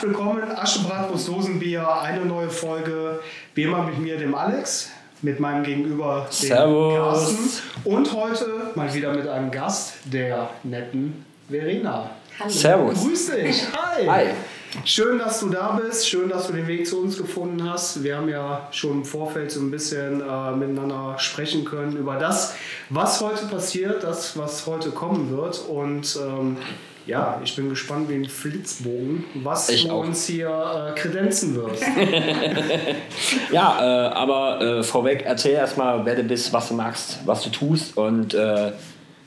Herzlich willkommen, Aschebratwurst Dosenbier, eine neue Folge. Wie immer mit mir, dem Alex, mit meinem Gegenüber, dem Servus. Carsten. Und heute mal wieder mit einem Gast, der netten Verena. Hallo. Servus. Grüß dich. Hi. Hi. Schön, dass du da bist. Schön, dass du den Weg zu uns gefunden hast. Wir haben ja schon im Vorfeld so ein bisschen äh, miteinander sprechen können über das, was heute passiert, das, was heute kommen wird. Und ähm, ja, ich bin gespannt wie ein Flitzbogen, was Ich du auch. uns hier äh, kredenzen wirst. Ja, äh, aber äh, vorweg erzähl erstmal, wer du bist, was du magst, was du tust und äh,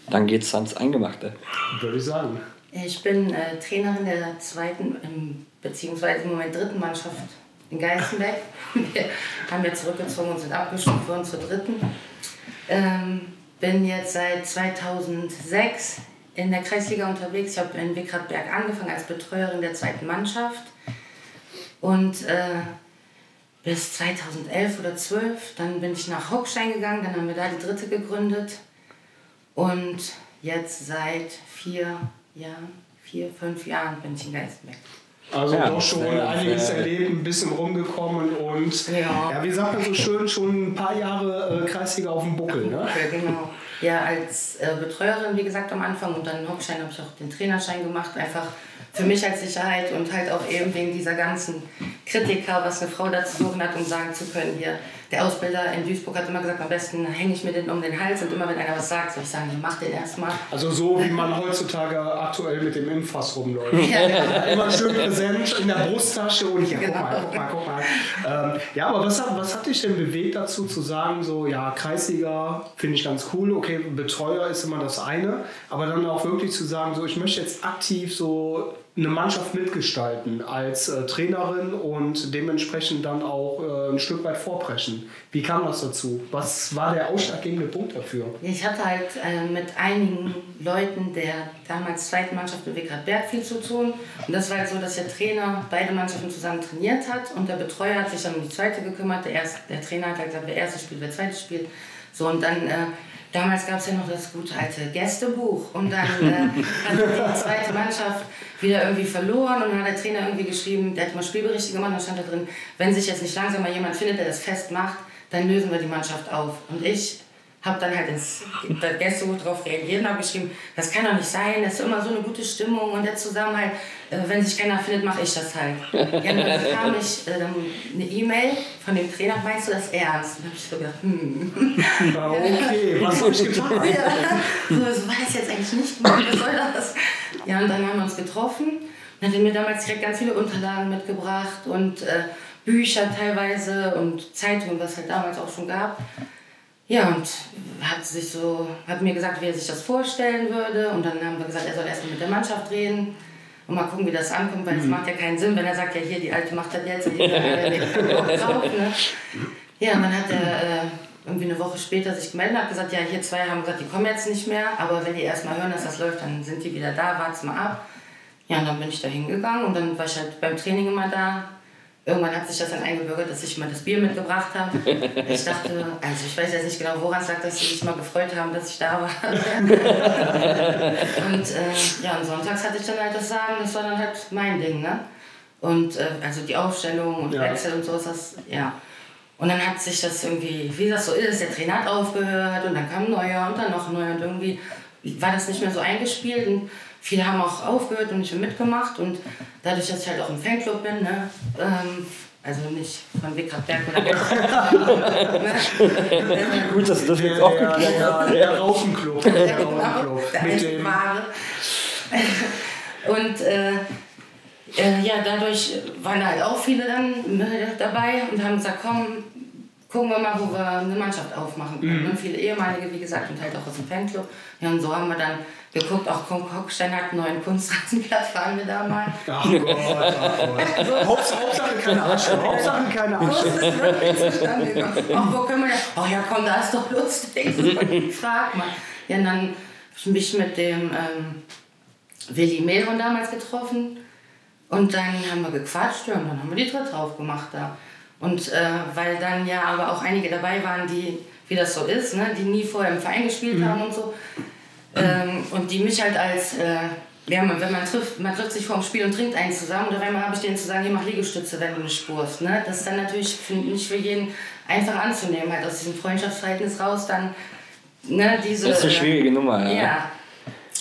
dann geht's ans Eingemachte. Würde ich sagen. Ich bin äh, Trainerin der zweiten, ähm, beziehungsweise im Moment dritten Mannschaft in Geißenberg. Wir haben ja zurückgezogen und sind abgestuft worden zur dritten. Ähm, bin jetzt seit 2006 in der Kreisliga unterwegs. Ich habe in Wickradberg angefangen als Betreuerin der zweiten Mannschaft. Und äh, bis 2011 oder 12, dann bin ich nach Hockstein gegangen, dann haben wir da die dritte gegründet. Und jetzt seit vier Jahren, vier, fünf Jahren bin ich in Geissenberg. Also Ja, doch schon sehr, einiges sehr- erlebt, ein bisschen rumgekommen und Ja. ja, wie sagt man so schön, schon ein paar Jahre äh, Kreisliga auf dem Buckel. Ne? Ja, genau. Ja, als äh, Betreuerin, wie gesagt, am Anfang und dann in Hockstein habe ich auch den Trainerschein gemacht, einfach für mich als Sicherheit und halt auch eben wegen dieser ganzen Kritiker, was eine Frau da zu suchen hat, um sagen zu können, hier, der Ausbilder in Duisburg hat immer gesagt, am besten hänge ich mir den um den Hals und immer wenn einer was sagt, soll ich sagen, mach den erstmal. Also so wie man heutzutage aktuell mit dem Impfpass rumläuft. Ja, genau. Immer schön präsent in der Brusttasche und ja, guck mal, guck mal, guck mal. Ähm, ja, aber was hat, was hat dich denn bewegt dazu zu sagen, so, ja, Kreisliga finde ich ganz cool, okay, Betreuer ist immer das eine, aber dann auch wirklich zu sagen, so, ich möchte jetzt aktiv so eine Mannschaft mitgestalten als äh, Trainerin und dementsprechend dann auch äh, ein Stück weit vorpreschen. Wie kam das dazu? Was war der ausschlaggebende Punkt dafür? Ich hatte halt äh, mit einigen Leuten der damals zweiten Mannschaft in Wickradberg viel zu tun. Und das war halt so, dass der Trainer beide Mannschaften zusammen trainiert hat und der Betreuer hat sich dann um die zweite gekümmert. Der, erste, der Trainer hat halt gesagt, wer erste spielt, wer zweite spielt. So, und dann, äh, damals gab es ja noch das gute alte Gästebuch. Und dann äh, hat die zweite Mannschaft wieder irgendwie verloren und dann hat der Trainer irgendwie geschrieben, der hat mal Spielberichte gemacht, da stand da drin, wenn sich jetzt nicht langsam mal jemand findet, der das festmacht, dann lösen wir die Mannschaft auf. Und ich habe dann halt ins Gästebuch drauf reagiert und habe geschrieben, das kann doch nicht sein, das ist immer so eine gute Stimmung und der Zusammenhalt, äh, wenn sich keiner findet, mache ich das halt. Ja, dann bekam ich äh, eine E-Mail von dem Trainer, meinst du das ernst? Und dann habe ich so gedacht, hm. Ja, okay, was habe ich getan? Ja, so, so war das jetzt eigentlich nicht gemacht, was soll das? Ja, und dann haben wir uns getroffen und hat er mir damals direkt ganz viele Unterlagen mitgebracht und äh, Bücher teilweise und Zeitungen, was es halt damals auch schon gab. Ja, und hat, sich so, hat mir gesagt, wie er sich das vorstellen würde. Und dann haben wir gesagt, er soll erstmal mit der Mannschaft reden und mal gucken, wie das ankommt, weil es macht ja keinen Sinn, wenn er sagt, ja, hier, die Alte macht das jetzt und legt Bock drauf. Ne? Ja, und dann hat er äh, irgendwie eine Woche später sich gemeldet und hat gesagt, ja, hier zwei haben gesagt, die kommen jetzt nicht mehr, aber wenn die erstmal hören, dass das läuft, dann sind die wieder da, wart's mal ab. Ja, und dann bin ich da hingegangen und dann war ich halt beim Training immer da. Irgendwann hat sich das dann eingebürgert, dass ich mal das Bier mitgebracht habe. Ich dachte, also ich weiß jetzt nicht genau, woran es lag, dass sie sich mal gefreut haben, dass ich da war. und äh, ja, und sonntags hatte ich dann halt das Sagen, das war dann halt mein Ding, ne? Und äh, also die Aufstellung und Ja. Wechsel und so ist das, ja. Und dann hat sich das irgendwie, wie das so ist, der Trainer hat aufgehört und dann kam ein neuer und dann noch ein neuer und irgendwie war das nicht mehr so eingespielt und viele haben auch aufgehört und nicht mehr mitgemacht und dadurch, dass ich halt auch im Fanclub bin, ne, ähm, also nicht von Wickradberg oder ne, Gut, dass du das jetzt auch geklärt der, der Rauchenclub. Der ja, genau, Rauchenclub. der Mit dem, wahre. Und äh, äh, ja, dadurch waren halt auch viele dann äh, dabei und haben gesagt, komm, gucken wir mal, wo wir eine Mannschaft aufmachen können. Und viele ehemalige, wie gesagt, und halt auch aus dem Fanclub. Ja, und so haben wir dann geguckt, auch Hockstein hat einen neuen Kunstrasenplatz, fahren wir da mal. Ach Gott, ach Gott. Hauptsache, Hauptsache keine Asche. Hauptsache keine gekommen. Ach, wo können wir denn? Ach ja, komm, da ist doch lustig. Frag mal. Ja, und dann habe ich mich mit dem ähm, Willi Mehlhorn damals getroffen. Und dann haben wir gequatscht ja, und dann haben wir die dritte aufgemacht da. Und äh, weil dann ja aber auch einige dabei waren, die, wie das so ist, ne, die nie vorher im Verein gespielt haben und so. Ähm, und die mich halt als äh, ja, man, wenn man trifft, man trifft sich vor dem Spiel und trinkt eins zusammen und auf einmal habe ich denen zu sagen, hier mach Liegestütze, wenn du nicht spurst. Ne? Das ist dann natürlich für, nicht für jeden einfach anzunehmen, halt aus diesem Freundschaftsverhältnis raus dann ne, diese... Das ist eine schwierige Nummer, ja. ja.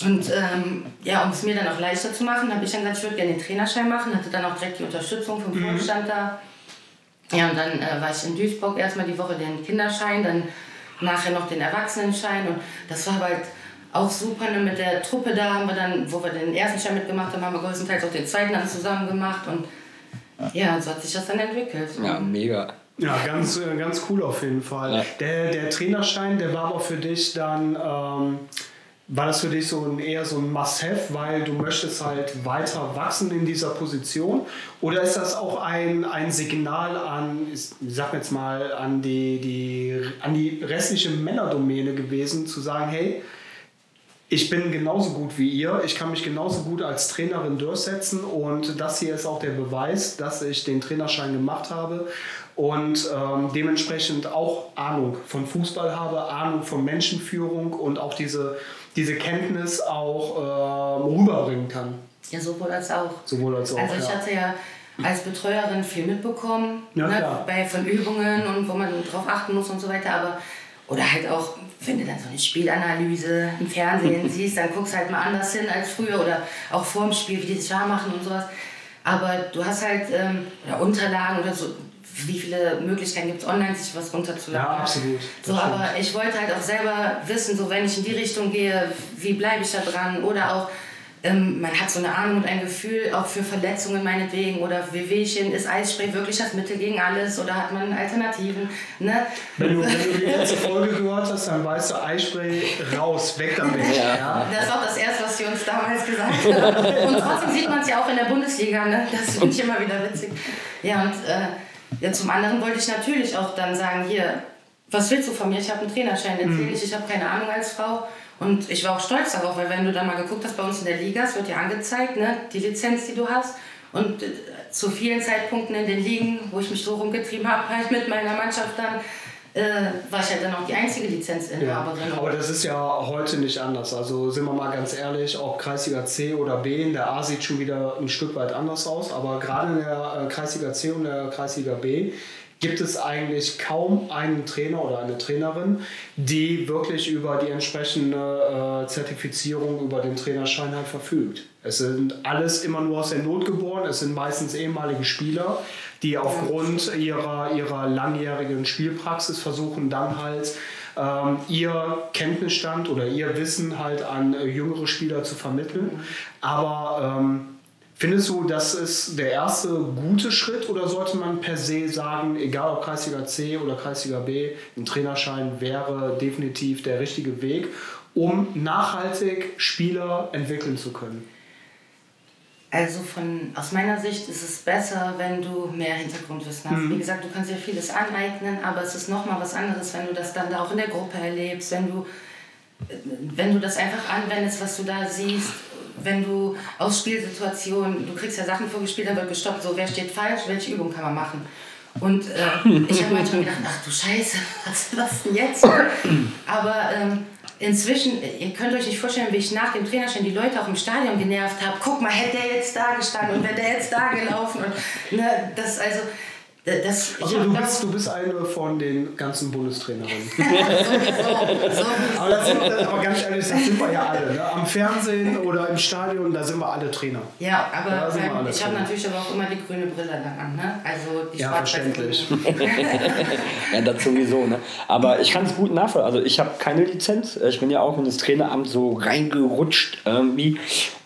Und ähm, ja, um es mir dann auch leichter zu machen, habe ich dann gesagt, ich würde gerne den Trainerschein machen, hatte dann auch direkt die Unterstützung vom mhm. Vorstand da. Ja, und dann äh, war ich in Duisburg erstmal die Woche den Kinderschein, dann nachher noch den Erwachsenenschein und das war halt auch super ne, mit der Truppe da haben wir dann, wo wir den ersten Schein mitgemacht haben, haben wir größtenteils auch den zweiten dann zusammen gemacht und ja, so hat sich das dann entwickelt. Ja, mega. Ja, ganz, äh, ganz cool auf jeden Fall. Ja. Der, der Trainerschein, der war aber für dich dann, ähm, war das für dich so ein, eher so ein Must-Have, weil du möchtest halt weiter wachsen in dieser Position? Oder ist das auch ein, ein Signal an, ich sag jetzt mal, an die, die, an die restliche Männerdomäne gewesen, zu sagen, hey, ich bin genauso gut wie ihr, ich kann mich genauso gut als Trainerin durchsetzen und das hier ist auch der Beweis, dass ich den Trainerschein gemacht habe und ähm, dementsprechend auch Ahnung von Fußball habe, Ahnung von Menschenführung und auch diese, diese Kenntnis auch äh, rüberbringen kann. Ja, sowohl als auch. Sowohl als auch. Also ich ja. hatte ja als Betreuerin viel mitbekommen, ja, ne, bei, von Übungen und wo man drauf achten muss und so weiter, aber oder halt auch, wenn du dann so eine Spielanalyse im Fernsehen siehst, dann guckst du halt mal anders hin als früher oder auch vorm Spiel, wie die sich warm machen und sowas. Aber du hast halt ähm, oder Unterlagen oder so, wie viele Möglichkeiten gibt es online, sich was runterzuladen. Ja, absolut. So, aber ich wollte halt auch selber wissen, so wenn ich in die Richtung gehe, wie bleibe ich da dran oder auch ähm, man hat so eine Ahnung und ein Gefühl auch für Verletzungen meinetwegen oder Wehwehchen. Ist Eisspray wirklich das Mittel gegen alles oder hat man Alternativen? Ne? Wenn, du, wenn du die letzte Folge gehört hast, dann weißt du Eisspray raus, weg damit. Ja. ja. Das ist auch das Erste, was sie uns damals gesagt haben. Und trotzdem sieht man es ja auch in der Bundesliga. Ne? Das finde ich immer wieder witzig. Ja, und äh, ja, zum anderen wollte ich natürlich auch dann sagen, hier, was willst du von mir? Ich habe einen Trainerschein, erzähle mhm. ich, ich habe keine Ahnung als Frau. Und ich war auch stolz darauf, weil wenn du da mal geguckt hast bei uns in der Liga, es wird ja angezeigt, ne, die Lizenz, die du hast. Und äh, zu vielen Zeitpunkten in den Ligen, wo ich mich so rumgetrieben habe, halt mit meiner Mannschaft dann, äh, war ich halt dann auch die einzige Lizenzinhaberin. Ja, aber das ist ja heute nicht anders. Also sind wir mal ganz ehrlich, ob Kreisliga C oder B, in der A sieht schon wieder ein Stück weit anders aus, aber gerade in der äh, Kreisliga C und der Kreisliga B gibt es eigentlich kaum einen Trainer oder eine Trainerin, die wirklich über die entsprechende äh, Zertifizierung, über den Trainerschein halt verfügt. Es sind alles immer nur aus der Not geboren. Es sind meistens ehemalige Spieler, die aufgrund ihrer, ihrer langjährigen Spielpraxis versuchen dann halt ähm, ihr Kenntnisstand oder ihr Wissen halt an äh, jüngere Spieler zu vermitteln. Aber ähm, Findest du, das ist der erste gute Schritt oder sollte man per se sagen, egal ob Kreisliga C oder Kreisliga B, ein Trainerschein wäre definitiv der richtige Weg, um nachhaltig Spieler entwickeln zu können? Also von, aus meiner Sicht ist es besser, wenn du mehr Hintergrundwissen hast. Mhm. Wie gesagt, du kannst dir vieles aneignen, aber es ist nochmal was anderes, wenn du das dann da auch in der Gruppe erlebst, wenn du, wenn du das einfach anwendest, was du da siehst wenn du aus Spielsituationen, du kriegst ja Sachen vorgespielt, dann wird gestoppt, so wer steht falsch, welche Übung kann man machen. Und äh, ich habe manchmal gedacht, ach du Scheiße, was, was denn jetzt? Aber ähm, inzwischen, ihr könnt euch nicht vorstellen, wie ich nach dem Trainerschein die Leute auch im Stadion genervt habe. Guck mal, hätte der jetzt da gestanden und wäre der jetzt da gelaufen. Und, ne, das also das, also du bist, du bist eine von den ganzen Bundestrainerinnen. so, so. aber, das sind, aber ganz ehrlich, das sind wir ja alle. Ne? Am Fernsehen oder im Stadion, da sind wir alle Trainer. Ja, aber ähm, ich habe natürlich aber auch immer die grüne Brille dann an. Ne? Also die ja, verständlich. ja, das sowieso. Ne? Aber ich kann es gut nachvollziehen. Also ich habe keine Lizenz. Ich bin ja auch in das Traineramt so reingerutscht irgendwie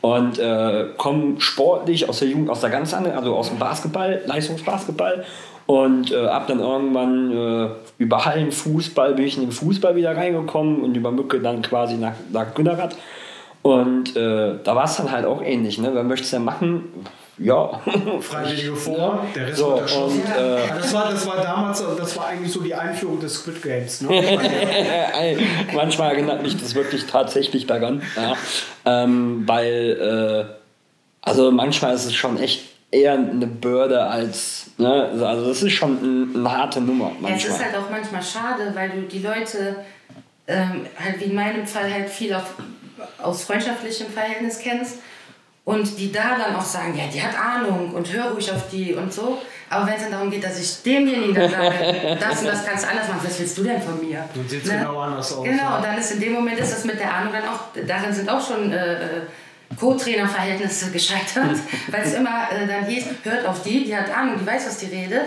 und äh, komme sportlich aus der Jugend, aus der ganz anderen, also aus dem Basketball, Leistungsbasketball und äh, ab dann irgendwann äh, über Hallenfußball bin ich in den Fußball wieder reingekommen und über Mücke dann quasi nach, nach Günnerath. Und äh, da war es dann halt auch ähnlich. Ne? Wer möchte es ja machen? Ja. Freiwillige vor, ja. der Rest so, wird erschossen. Und, äh, das, war, das war damals, das war eigentlich so die Einführung des Squid Games. Ne? Manchmal erinnert mich das wirklich tatsächlich daran. Ja. Ähm, weil, äh, also manchmal ist es schon echt eher eine Bürde als, ne? also das ist schon eine, eine harte Nummer manchmal. Ja, es ist halt auch manchmal schade, weil du die Leute, ähm, halt wie in meinem Fall halt viel auf, aus freundschaftlichem Verhältnis kennst und die da dann auch sagen, ja, die hat Ahnung und hör ruhig auf die und so. Aber wenn es dann darum geht, dass ich demjenigen dann sage, das und das kannst du anders machen, was willst du denn von mir? Und sieht ne? genau anders aus. Genau, ja. dann ist in dem Moment ist das mit der Ahnung dann auch, darin sind auch schon äh, äh Co-Trainer-Verhältnisse gescheitert, weil es immer äh, dann hieß, hört auf die, die hat Ahnung, die weiß, was die redet.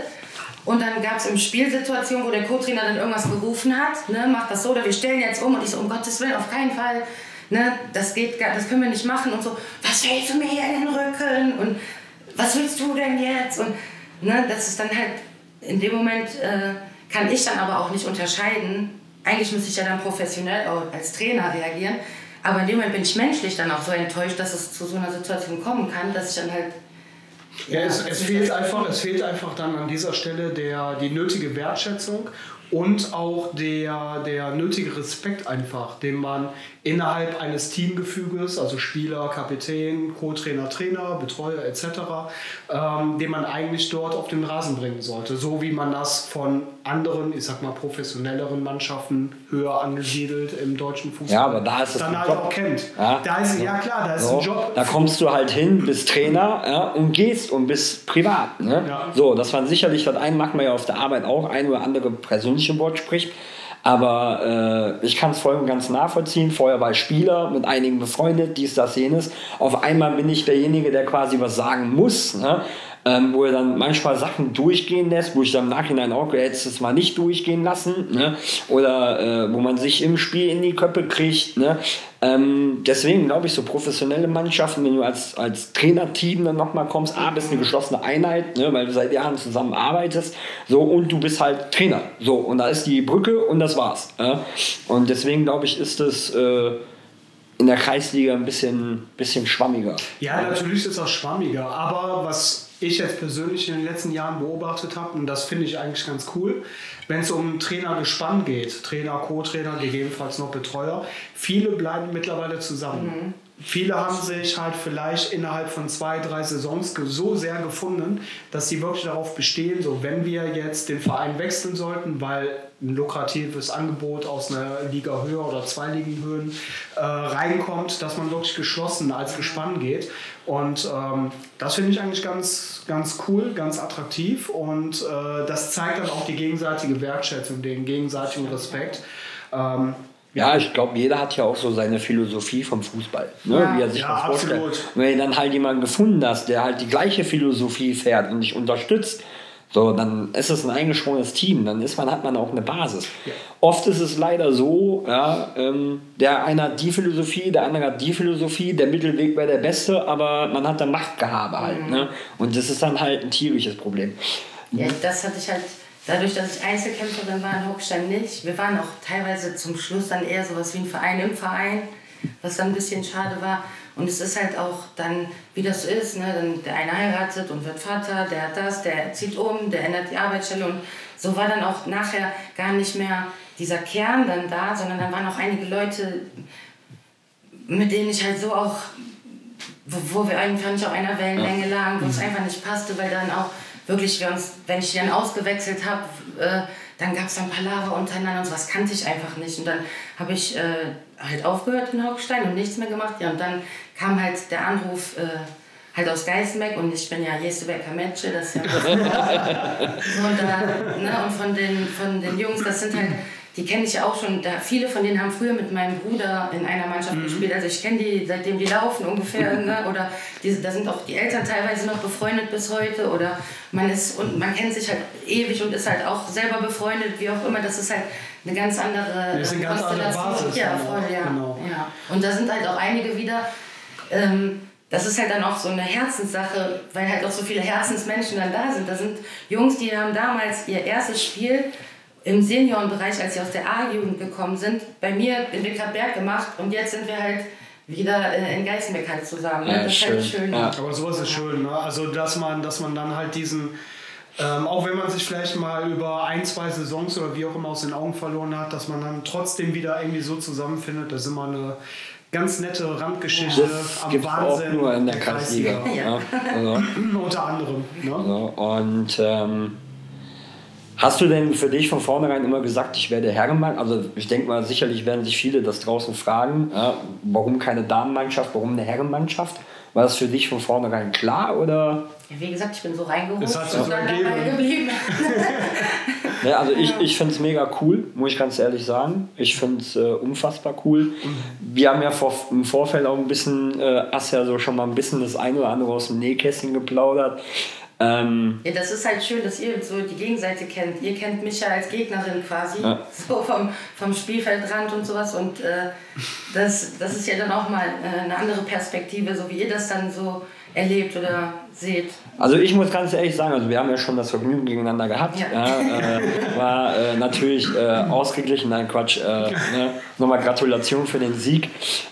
Und dann gab es im Spiel Situationen, wo der Co-Trainer dann irgendwas gerufen hat, ne, mach das so oder wir stellen jetzt um. Und ich so, um Gottes Willen, auf keinen Fall ne, das geht das können wir nicht machen und so, was hältst du mir hier in den Rücken? Und was willst du denn jetzt? Und ne, das ist dann halt, in dem Moment äh, kann ich dann aber auch nicht unterscheiden, eigentlich muss ich ja dann professionell auch als Trainer reagieren, aber in dem Moment bin ich menschlich dann auch so enttäuscht, dass es zu so einer Situation kommen kann, dass ich dann halt ja, es, es, fehlt einfach, es fehlt einfach dann an dieser Stelle der, die nötige Wertschätzung und auch der, der nötige Respekt einfach, den man innerhalb eines Teamgefüges, also Spieler, Kapitän, Co-Trainer, Trainer, Betreuer etc., ähm, den man eigentlich dort auf den Rasen bringen sollte. So wie man das von anderen, ich sag mal, professionelleren Mannschaften höher angesiedelt im deutschen Fußball ja, aber da ist es dann halt Job. auch kennt. Ja, da ist, ja klar, da ist so, ein Job. Da kommst du halt hin, bist Trainer ja, und gehst und bist privat. Ne? Ja. So, das war sicherlich, das einen macht man ja auf der Arbeit auch, ein oder andere persönliche Wort spricht. Aber äh, ich kann es voll und ganz nachvollziehen. Vorher war ich Spieler, mit einigen befreundet, dies, das, jenes. Auf einmal bin ich derjenige, der quasi was sagen muss. Ne? Ähm, wo er dann manchmal Sachen durchgehen lässt, wo ich dann im Nachhinein auch hätte es mal nicht durchgehen lassen, ne? oder äh, wo man sich im Spiel in die Köpfe kriegt. Ne? Ähm, deswegen glaube ich, so professionelle Mannschaften, wenn du als, als Trainerteam dann nochmal kommst, A, bist eine geschlossene Einheit, ne, weil du seit Jahren zusammen arbeitest, so, und du bist halt Trainer. So, und da ist die Brücke und das war's. Ja? Und deswegen glaube ich, ist es äh, in der Kreisliga ein bisschen, bisschen schwammiger. Ja, natürlich ist es auch schwammiger, aber was ich jetzt persönlich in den letzten Jahren beobachtet habe, und das finde ich eigentlich ganz cool, wenn es um Trainergespann geht, Trainer, Co-Trainer, gegebenenfalls noch Betreuer, viele bleiben mittlerweile zusammen. Mhm. Viele haben sich halt vielleicht innerhalb von zwei, drei Saisons so sehr gefunden, dass sie wirklich darauf bestehen, so wenn wir jetzt den Verein wechseln sollten, weil ein lukratives Angebot aus einer Liga höher oder zwei Ligen höhen äh, reinkommt, dass man wirklich geschlossen als Gespann geht. Und ähm, das finde ich eigentlich ganz, ganz cool, ganz attraktiv und äh, das zeigt dann auch die gegenseitige Wertschätzung, den gegenseitigen Respekt. Ähm, ja, ich glaube, jeder hat ja auch so seine Philosophie vom Fußball, ne? Ja. wie er sich ja, das vorstellt. Absolut. Wenn du dann halt jemanden gefunden hast, der halt die gleiche Philosophie fährt und dich unterstützt, so, dann ist es ein eingeschworenes Team, dann ist man, hat man auch eine Basis. Ja. Oft ist es leider so, ja, ähm, der eine hat die Philosophie, der andere hat die Philosophie, der Mittelweg wäre der beste, aber man hat dann Machtgehabe halt. Mhm. Ne? Und das ist dann halt ein tierisches Problem. Ja, das hatte ich halt Dadurch, dass ich Einzelkämpferin war in Hochstein nicht. Wir waren auch teilweise zum Schluss dann eher sowas wie ein Verein im Verein, was dann ein bisschen schade war. Und es ist halt auch dann, wie das so ist, ne? dann der eine heiratet und wird Vater, der hat das, der zieht um, der ändert die Arbeitsstelle. Und so war dann auch nachher gar nicht mehr dieser Kern dann da, sondern dann waren auch einige Leute, mit denen ich halt so auch, wo, wo wir einfach nicht auf einer Wellenlänge lagen, wo es mhm. einfach nicht passte, weil dann auch wirklich, wir uns, wenn ich die dann ausgewechselt habe, äh, dann gab es dann Palaver untereinander und sowas kannte ich einfach nicht. Und dann habe ich äh, halt aufgehört in Hauptstein und nichts mehr gemacht. Ja, und dann kam halt der Anruf äh, halt aus Geisenbeck und ich bin ja Jesebecker Metsche, das ist ja so, und, da, ne, und von den, von den Jungs, das sind halt die kenne ich ja auch schon. Da, viele von denen haben früher mit meinem Bruder in einer Mannschaft mhm. gespielt. Also ich kenne die, seitdem die laufen ungefähr. ne? Oder die, da sind auch die Eltern teilweise noch befreundet bis heute. Oder man ist und man kennt sich halt ewig und ist halt auch selber befreundet, wie auch immer. Das ist halt eine ganz andere das ist eine ganz andere Basis. Ja, voll, ja. Genau. ja. Und da sind halt auch einige wieder. Ähm, das ist halt dann auch so eine Herzenssache, weil halt auch so viele Herzensmenschen dann da sind. Da sind Jungs, die haben damals ihr erstes Spiel im Seniorenbereich, als sie aus der A-Jugend gekommen sind, bei mir in Wickerberg gemacht und jetzt sind wir halt wieder äh, in Geisenbeck halt zusammen. Ne? Ja, das schön. ist halt schön. Ja. Aber sowas ist schön, ne? Also dass man, dass man dann halt diesen, ähm, auch wenn man sich vielleicht mal über ein, zwei Saisons oder wie auch immer aus den Augen verloren hat, dass man dann trotzdem wieder irgendwie so zusammenfindet, das ist immer eine ganz nette Randgeschichte das am Wahnsinn. Auch nur in der, Kreisliga. Kreisliga. Ja. Also. Unter anderem. Ne? Also, und ähm, Hast du denn für dich von vornherein immer gesagt, ich werde Herrenmann? Also ich denke mal, sicherlich werden sich viele das draußen fragen, ja, warum keine Damenmannschaft, warum eine Herrenmannschaft? War das für dich von vornherein klar oder? Ja, wie gesagt, ich bin so reingeholt Es hat sich so dann dabei geblieben. Ja, also ich, ich finde es mega cool, muss ich ganz ehrlich sagen. Ich finde es äh, unfassbar cool. Wir haben ja vor, im Vorfeld auch ein bisschen, äh, hast ja so schon mal ein bisschen das eine oder andere aus dem Nähkästchen geplaudert. Ähm, Ja, das ist halt schön, dass ihr so die Gegenseite kennt. Ihr kennt mich ja als Gegnerin quasi, Ja. so vom, vom Spielfeldrand und sowas. Und äh, das, das ist ja dann auch mal äh, eine andere Perspektive, so wie ihr das dann so erlebt oder seht. Also ich muss ganz ehrlich sagen, also wir haben ja schon das Vergnügen gegeneinander gehabt. Ja. Ja. äh, war äh, natürlich äh, ausgeglichen, nein Quatsch. Äh, ne? Nochmal Gratulation für den Sieg.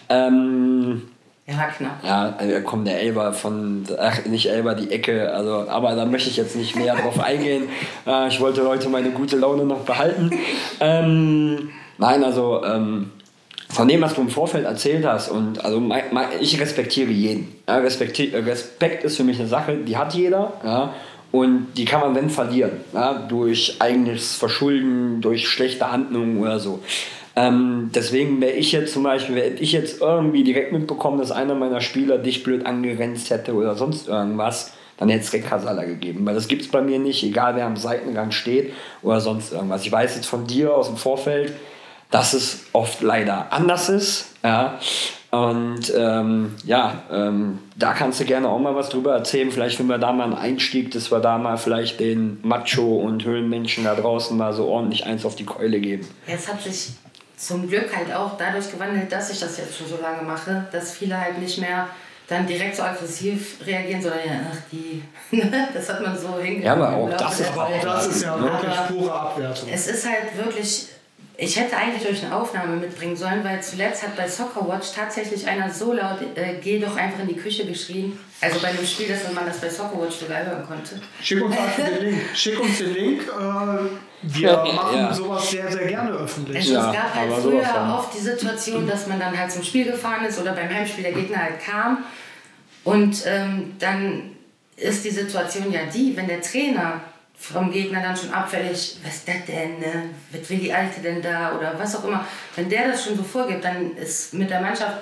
Ähm, Ja, knapp. ja, äh, komm, der Elber von, ach nicht Elber, die Ecke, also, aber da möchte ich jetzt nicht mehr drauf eingehen. Äh, ich wollte heute meine gute Laune noch behalten. Ähm, nein, also ähm, von dem, was du im Vorfeld erzählt hast, und also mein, mein, ich respektiere jeden. Ja, respekti Respekt ist für mich eine Sache, die hat jeder. Ja, und die kann man wenn verlieren. Ja, durch eigenes Verschulden, durch schlechte Handlungen oder so. Ähm, deswegen wäre ich jetzt zum Beispiel, wäre ich jetzt irgendwie direkt mitbekommen, dass einer meiner Spieler dich blöd angegrenzt hätte oder sonst irgendwas, dann hätte es direkt Kasala gegeben. Weil das gibt es bei mir nicht, egal wer am Seitenrand steht oder sonst irgendwas. Ich weiß jetzt von dir aus dem Vorfeld, dass es oft leider anders ist. Ja. Und ähm, ja, ähm, da kannst du gerne auch mal was drüber erzählen. Vielleicht finden wir da mal einen Einstieg, dass wir da mal vielleicht den Macho und Höhlenmenschen da draußen mal so ordentlich eins auf die Keule geben. Es hat sich zum Glück halt auch dadurch gewandelt, dass ich das jetzt schon so lange mache, dass viele halt nicht mehr dann direkt so aggressiv reagieren, sondern ja, ach die, das hat man so hingegangen. Ja, aber auch das ist- Aber auch das ist ja wirklich pure Abwertung. Es ist halt wirklich, ich hätte eigentlich euch eine Aufnahme mitbringen sollen, weil zuletzt hat bei Soccer Watch tatsächlich einer so laut, äh, geh doch einfach in die Küche geschrien. Also bei einem Spiel, dass man das bei Soccer Watch sogar hören konnte. Schick uns den Link. Schick uns den Link. Äh, wir machen Ja. sowas sehr, sehr gerne öffentlich. Es, Ja, es gab halt früher oft die Situation, dass man dann halt zum Spiel gefahren ist oder beim Heimspiel der Gegner halt kam. Und ähm, dann ist die Situation ja die, wenn der Trainer vom Gegner dann schon abfällig, was ist das denn, ne? was will die Alte denn da oder was auch immer, wenn der das schon so vorgibt, dann ist mit der Mannschaft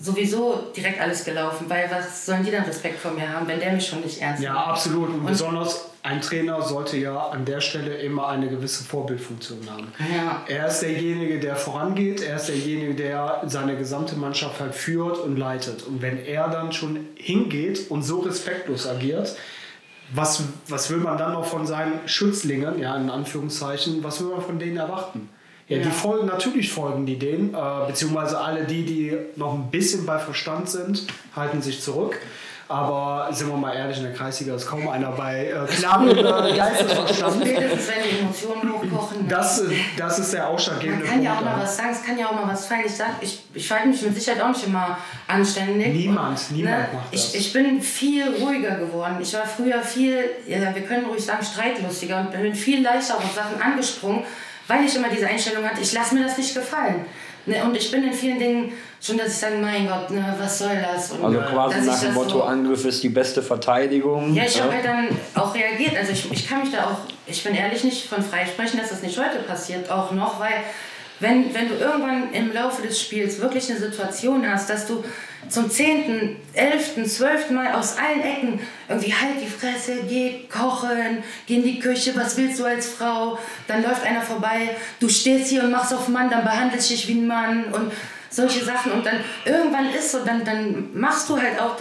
sowieso direkt alles gelaufen, weil was sollen die dann Respekt vor mir haben, wenn der mich schon nicht ernst Ja, nimmt? absolut. Und, besonders ein Trainer sollte ja an der Stelle immer eine gewisse Vorbildfunktion haben. Ja. Er ist derjenige, der vorangeht, er ist derjenige, der seine gesamte Mannschaft halt führt und leitet. Und wenn er dann schon hingeht und so respektlos agiert, was, was will man dann noch von seinen Schützlingen, ja, in Anführungszeichen, was will man von denen erwarten? Ja, die Ja. folgen, natürlich folgen die denen, äh, beziehungsweise alle die, die noch ein bisschen bei Verstand sind, halten sich zurück. Aber sind wir mal ehrlich, in der Kreisliga ist kaum einer bei äh, klarem Geistesverstand. Spätestens wenn die Emotionen hochkochen. Das, das ist der Man ausschlaggebende kann ja auch Punkt. mal was sagen, es kann ja auch mal was fallen. Ich sag, ich, ich verhalte mich mit Sicherheit auch nicht immer anständig. Niemand, Und, niemand macht das. Ich, ich bin viel ruhiger geworden. Ich war früher viel, ja, wir können ruhig sagen, streitlustiger und bin viel leichter auf Sachen angesprungen, weil ich immer diese Einstellung hatte, ich lasse mir das nicht gefallen. Ne, und ich bin in vielen Dingen schon, dass ich sage, mein Gott, ne, was soll das? Und, Also quasi nach dem Motto, so- Angriff ist die beste Verteidigung. ja, ich habe Ja. halt dann auch reagiert. Also ich, ich kann mich da auch, ich bin ehrlich nicht von freisprechen, dass das nicht heute passiert, auch noch, weil wenn, wenn du irgendwann im Laufe des Spiels wirklich eine Situation hast, dass du zum 10., 11., 12. Mal aus allen Ecken irgendwie halt die Fresse, geh kochen, geh in die Küche, was willst du als Frau? Dann läuft einer vorbei, du stehst hier und machst auf Mann, dann behandle ich dich wie ein Mann und solche Sachen. Und dann irgendwann ist so, dann, dann machst du halt auch,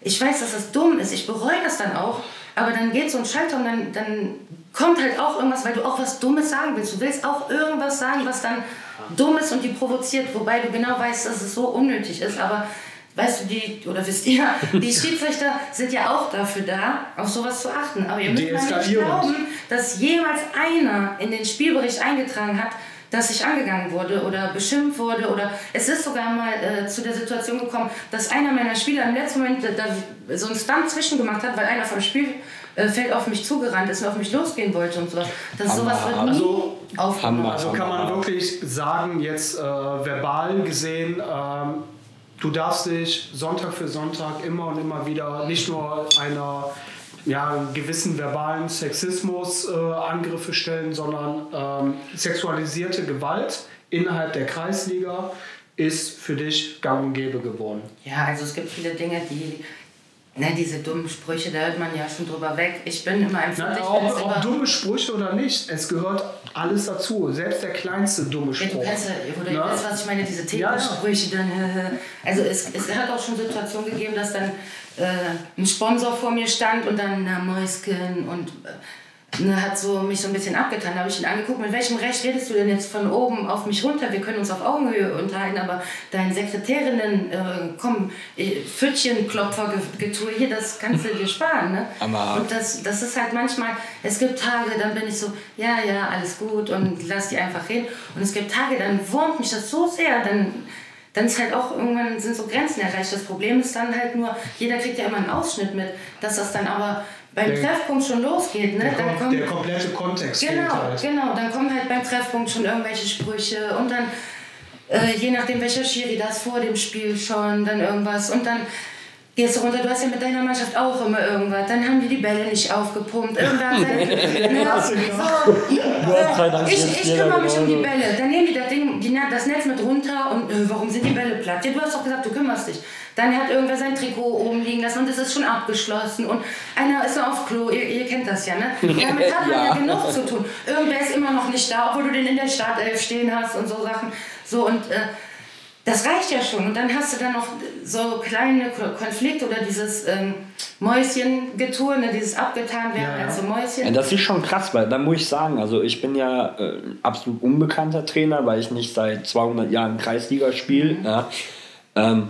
ich weiß, dass das dumm ist, ich bereue das dann auch, aber dann geht so ein Schalter und dann, dann kommt halt auch irgendwas, weil du auch was Dummes sagen willst. Du willst auch irgendwas sagen, was dann dumm ist und die provoziert, wobei du genau weißt, dass es so unnötig ist, aber weißt du, die, oder wisst ihr, die Schiedsrichter sind ja auch dafür da, auf sowas zu achten. Aber ihr müsst mal nicht glauben, dass jemals einer in den Spielbericht eingetragen hat, dass ich angegangen wurde oder beschimpft wurde oder es ist sogar mal äh, zu der Situation gekommen, dass einer meiner Spieler im letzten Moment äh, da so einen Stunt zwischen gemacht hat, weil einer vom Spielfeld auf mich zugerannt ist und auf mich losgehen wollte und sowas. Das sowas wird nie Also, aufgenommen. Hammer. Also kann man wirklich sagen, jetzt äh, verbal gesehen, ähm, du darfst dich Sonntag für Sonntag immer und immer wieder nicht nur einer ja, gewissen verbalen Sexismus äh, stellen, sondern ähm, sexualisierte Gewalt innerhalb der Kreisliga ist für dich gang und gäbe geworden? Ja, also es gibt viele Dinge, die Ne, diese dummen Sprüche, da hört man ja schon drüber weg. Ich bin immer empfindlich. Nein, ob, ob dumme Sprüche oder nicht, es gehört alles dazu. Selbst der kleinste dumme Spruch. Ja, du kennst oder ja. weißt, was ich meine, diese Themensprüche ja, dann. Also es, es hat auch schon Situationen gegeben, dass dann äh, ein Sponsor vor mir stand und dann na, Mäusken und äh, ne, hat so mich so ein bisschen abgetan. Da habe ich ihn angeguckt, mit welchem Recht redest du denn jetzt von oben auf mich runter? Wir können uns auf Augenhöhe unterhalten, aber deine Sekretärinnen, äh, komm, Pfüttchenklopfer-Getue hier, das kannst du dir sparen. Ne? Und das, das ist halt manchmal, es gibt Tage, dann bin ich so, ja, ja, alles gut und lass die einfach reden. Und es gibt Tage, dann wurmt mich das so sehr, dann dann ist halt auch irgendwann sind so Grenzen erreicht. Das Problem ist dann halt nur, jeder kriegt ja immer einen Ausschnitt mit, dass das dann aber beim der, Treffpunkt schon losgeht. Ne? Der, dann kommt, der komplette Kontext. Genau, halt. genau. Dann kommen halt beim Treffpunkt schon irgendwelche Sprüche und dann, äh, je nachdem welcher Schiri das vor dem Spiel schon, dann irgendwas und dann gehst du runter, du hast ja mit deiner Mannschaft auch immer irgendwas, dann haben die die Bälle nicht aufgepumpt, irgendwann ne, so, äh, ich, ich kümmere mich um die Bälle, dann nehmen die das, Ding, die, das Netz mit runter und äh, warum sind die Bälle platt? Ja, du hast doch gesagt, du kümmerst dich. Dann hat irgendwer sein Trikot oben liegen lassen und es ist schon abgeschlossen und einer ist noch auf Klo, ihr, ihr kennt das ja, ne? Damit hat man ja. ja genug zu tun. Irgendwer ist immer noch nicht da, obwohl du den in der Startelf stehen hast und so Sachen. So und äh, das reicht ja schon. Und dann hast du dann noch so kleine Konflikte oder dieses ähm, Mäuschengetue, ne, dieses abgetan werden ja, ja. als so Mäuschen. Ja, das ist schon krass, weil da muss ich sagen, also ich bin ja äh, absolut unbekannter Trainer, weil ich nicht seit 200 Jahren Kreisliga spiele. Mhm. Ja. Ähm,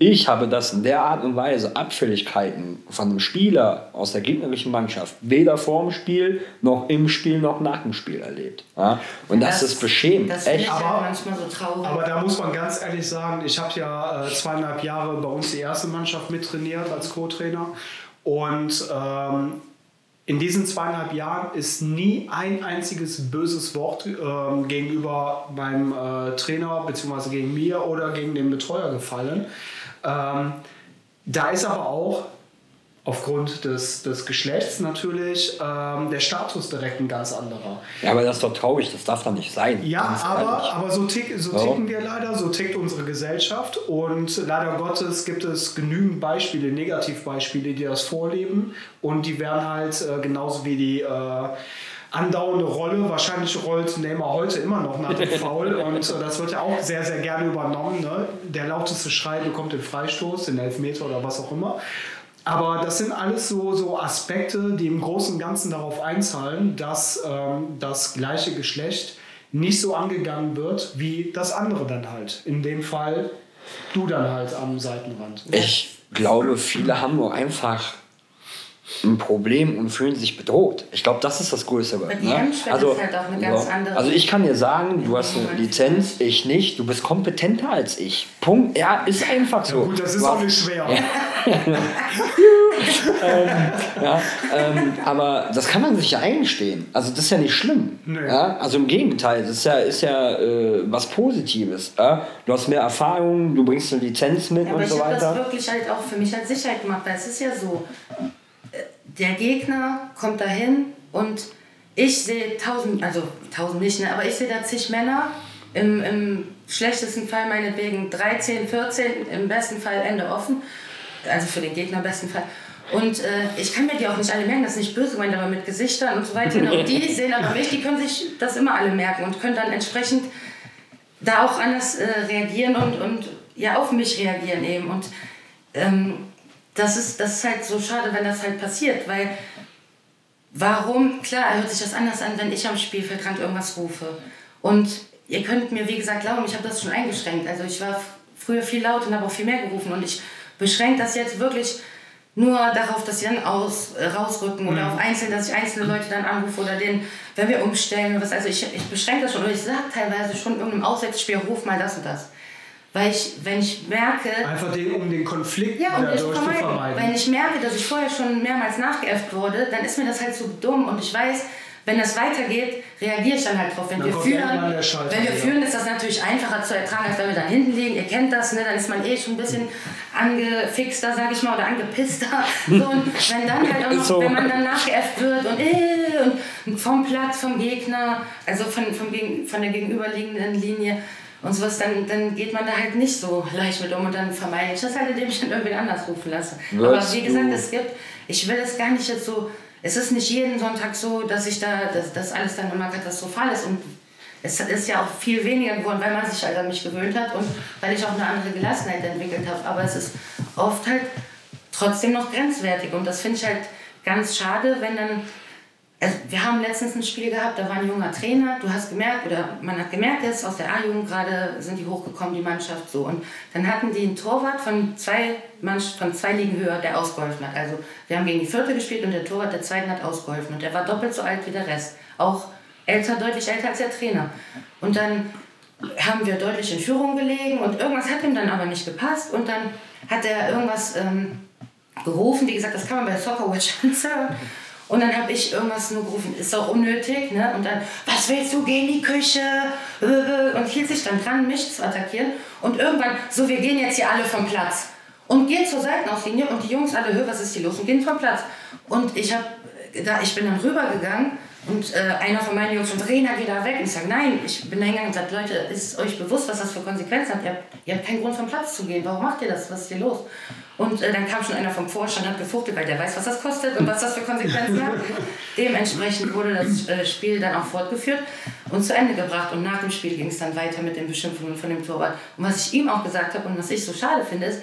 ich habe das in der Art und Weise, Abfälligkeiten von einem Spieler aus der gegnerischen Mannschaft, weder vor dem Spiel, noch im Spiel, noch nach dem Spiel erlebt. Ja? Und das, das ist beschämend. Das echt. Aber, manchmal so traurig. aber da muss man ganz ehrlich sagen, ich habe ja äh, zweieinhalb Jahre bei uns die erste Mannschaft mittrainiert als Co-Trainer. Und ähm, in diesen zweieinhalb Jahren ist nie ein einziges böses Wort äh, gegenüber meinem äh, Trainer bzw. gegen mir oder gegen den Betreuer gefallen. Ähm, da ist aber auch aufgrund des, des Geschlechts natürlich ähm, der Status direkt ein ganz anderer. Ja, aber das ist doch traurig, das darf doch nicht sein. Ja, aber, aber so, tick, so oh. ticken wir leider, so tickt unsere Gesellschaft und leider Gottes gibt es genügend Beispiele, Negativbeispiele, die das vorleben und die werden halt äh, genauso wie die äh, andauernde Rolle. Wahrscheinlich rollt Neymar heute immer noch nach dem Foul und äh, das wird ja auch sehr, sehr gerne übernommen. Ne? Der lauteste Schrei bekommt den Freistoß, den Elfmeter oder was auch immer. Aber das sind alles so, so Aspekte, die im Großen und Ganzen darauf einzahlen, dass ähm, das gleiche Geschlecht nicht so angegangen wird wie das andere dann halt. In dem Fall du dann halt am Seitenrand. Ich glaube, viele haben nur einfach ein Problem und fühlen sich bedroht. Ich glaube, das ist das Größte. Ne? Also, halt ja. also ich kann dir sagen, du hast eine Lizenz, ich nicht. Du bist kompetenter als ich. Punkt. Ja, ist einfach so. Ja, gut, das ist auch nicht schwer. Ja. ähm, ja, ähm, aber das kann man sich ja eingestehen. Also das ist ja nicht schlimm. Nee. Ja? Also im Gegenteil, das ist ja, ist ja äh, was Positives. Ja? Du hast mehr Erfahrung, du bringst eine Lizenz mit und so weiter. Ich habe das wirklich halt auch für mich als Sicherheit gemacht, weil es ist ja so, der Gegner kommt dahin und ich sehe tausend, also tausend nicht, ne, aber ich sehe da zig Männer, im, im schlechtesten Fall meinetwegen 13, 14, im besten Fall Ende offen, also für den Gegner im besten Fall. Und äh, ich kann mir die auch nicht alle merken, das ist nicht böse gemeint, aber mit Gesichtern und so weiter. Und die sehen aber mich, die können sich das immer alle merken und können dann entsprechend da auch anders äh, reagieren und, und ja auf mich reagieren eben. Und ähm, das ist, das ist halt so schade, wenn das halt passiert, weil warum, klar, hört sich das anders an, wenn ich am Spielfeldrand irgendwas rufe. Und ihr könnt mir, wie gesagt, glauben, ich habe das schon eingeschränkt. Also ich war früher viel laut und habe auch viel mehr gerufen und ich beschränke das jetzt wirklich nur darauf, dass sie dann aus, äh, rausrücken oder mhm. auf einzelne, dass ich einzelne Leute dann anrufe oder den, wenn wir umstellen, was, also ich, ich beschränke das schon oder ich sage teilweise schon irgendeinem Auswärtsspiel, ruf mal das und das. Weil ich, wenn ich merke. Einfach den, um den Konflikt ja, um dadurch zu vermeiden. vermeiden. Wenn ich merke, dass ich vorher schon mehrmals nachgeäfft wurde, dann ist mir das halt so dumm und ich weiß, wenn das weitergeht, reagiere ich dann halt drauf. Wenn dann wir führen, wenn wir führen, ist das natürlich einfacher zu ertragen, als wenn wir dann hinten liegen. Ihr kennt das, ne? dann ist man eh schon ein bisschen angefixter, sag ich mal, oder angepisster. So, und wenn dann halt auch noch, so. wenn man dann nachgeäfft wird und, äh, und vom Platz, vom Gegner, also von, vom, von der gegenüberliegenden Linie, und sowas, dann, dann geht man da halt nicht so leicht mit um und dann vermeide ich das halt, indem ich dann irgendwie anders rufen lasse. Würdest Aber wie gesagt, es gibt, ich will es gar nicht jetzt so, es ist nicht jeden Sonntag so, dass ich da, dass das alles dann immer katastrophal ist und es ist ja auch viel weniger geworden, weil man sich halt an mich gewöhnt hat und weil ich auch eine andere Gelassenheit entwickelt habe. Aber es ist oft halt trotzdem noch grenzwertig und das finde ich halt ganz schade, wenn dann also wir haben letztens ein Spiel gehabt, da war ein junger Trainer, du hast gemerkt, oder man hat gemerkt, jetzt aus der A-Jugend gerade sind die hochgekommen, die Mannschaft so. Und dann hatten die einen Torwart von zwei, von zwei Ligen höher, der ausgeholfen hat. Also wir haben gegen die vierte gespielt und der Torwart der zweiten hat ausgeholfen. Und der war doppelt so alt wie der Rest. Auch älter, deutlich älter als der Trainer. Und dann haben wir deutlich in Führung gelegen und irgendwas hat ihm dann aber nicht gepasst. Und dann hat er irgendwas ähm, gerufen. Wie gesagt, das kann man bei Soccer Watch hören. Und dann habe ich irgendwas nur gerufen, ist auch unnötig. Ne? Und dann, was willst du, geh in die Küche? Und hielt sich dann dran, mich zu attackieren. Und irgendwann, so, wir gehen jetzt hier alle vom Platz. Und geht zur Seitenauslinie und die Jungs alle, hör, was ist hier los? Und gehen vom Platz. Und ich, hab, da, ich bin dann rübergegangen und äh, einer von meinen Jungs, und Rena, geh da weg. Und ich sage, nein, ich bin da hingegangen und gesagt, Leute, ist euch bewusst, was das für Konsequenzen hat? Ihr habt, ihr habt keinen Grund, vom Platz zu gehen. Warum macht ihr das? Was ist hier los? Und äh, dann kam schon einer vom Vorstand, hat gefuchtelt, weil der weiß, was das kostet und was das für Konsequenzen hat. Dementsprechend wurde das äh, Spiel dann auch fortgeführt und zu Ende gebracht. Und nach dem Spiel ging es dann weiter mit den Beschimpfungen von dem Torwart. Und was ich ihm auch gesagt habe und was ich so schade finde, ist,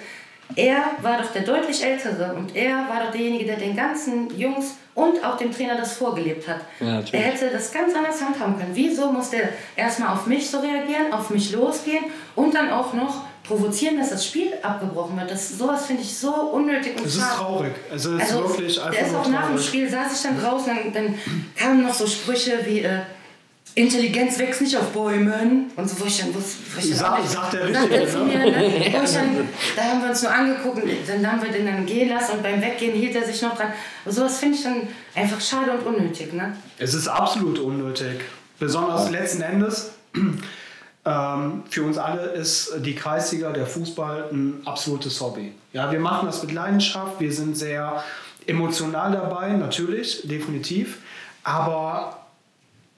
er war doch der deutlich Ältere und er war doch derjenige, der den ganzen Jungs und auch dem Trainer das vorgelebt hat. Ja, er hätte das ganz anders handhaben können. Wieso musste er erstmal auf mich so reagieren, auf mich losgehen und dann auch noch provozieren, dass das Spiel abgebrochen wird? Das, sowas finde ich so unnötig und Es ist schade. traurig. Also es ist Also, wirklich einfach der ist auch nach dem traurig. Spiel, saß ich dann draußen, dann, dann kamen noch so Sprüche wie äh, Intelligenz wächst nicht auf Bäumen und so, wo ich dann wusste, wo ich dann Sag- auch sagt der Richtige, ne? ne? Dann, da haben wir uns nur angeguckt und dann haben wir den dann gehen lassen und beim Weggehen hielt er sich noch dran. Aber sowas finde ich dann einfach schade und unnötig, ne? Es ist absolut unnötig. Besonders letzten Endes, für uns alle ist die Kreisliga, der Fußball, ein absolutes Hobby. Ja, wir machen das mit Leidenschaft, wir sind sehr emotional dabei, natürlich, definitiv. Aber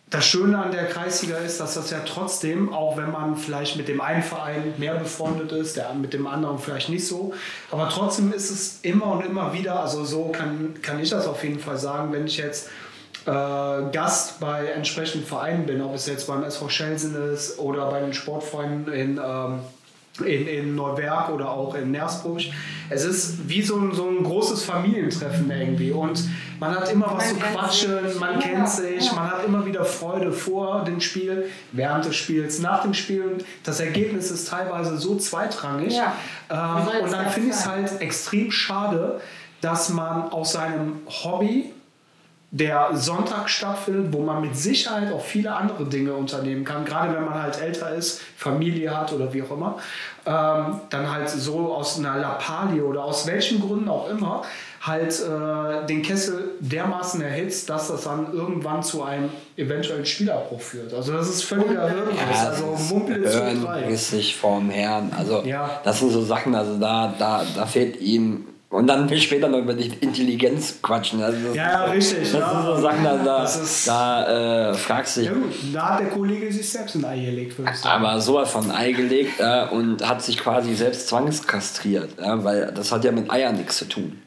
das Schöne an der Kreisliga ist, dass das ja trotzdem, auch wenn man vielleicht mit dem einen Verein mehr befreundet ist, der mit dem anderen vielleicht nicht so, aber trotzdem ist es immer und immer wieder, also so kann, kann ich das auf jeden Fall sagen, wenn ich jetzt äh, Gast bei entsprechenden Vereinen bin, ob es jetzt beim SV Schelsen ist oder bei den Sportfreunden in, ähm, in, in Neuwerk oder auch in Nersburg. Es ist wie so ein, so ein großes Familientreffen irgendwie und man hat immer was Man zu quatschen, sich. man Ja, kennt sich, ja. man hat immer wieder Freude vor dem Spiel, während des Spiels, nach dem Spiel. Das Ergebnis ist teilweise so zweitrangig. Ja. Ähm, und dann finde ich es halt extrem schade, dass man aus seinem Hobby der Sonntag stattfindet, wo man mit Sicherheit auch viele andere Dinge unternehmen kann, gerade wenn man halt älter ist, Familie hat oder wie auch immer, ähm, dann halt so aus einer Lappalie oder aus welchen Gründen auch immer halt äh, den Kessel dermaßen erhitzt, dass das dann irgendwann zu einem eventuellen Spielabbruch führt. Also das ist völliger Hirnriss, also Mumpel zu Hören drei. rissig vorm Herrn. Also Ja. das sind so Sachen, also da, da, da fehlt ihm. Und dann will ich später noch über die Intelligenz quatschen. Also das, Ja, ja, richtig. Das ja. sind so Sachen, da, da, da äh, fragst du dich. Ja gut, da hat der Kollege sich selbst ein Ei gelegt, würde ich sagen. Aber sowas von Ei gelegt äh, und hat sich quasi selbst zwangskastriert, ja, weil das hat ja mit Eiern nichts zu tun.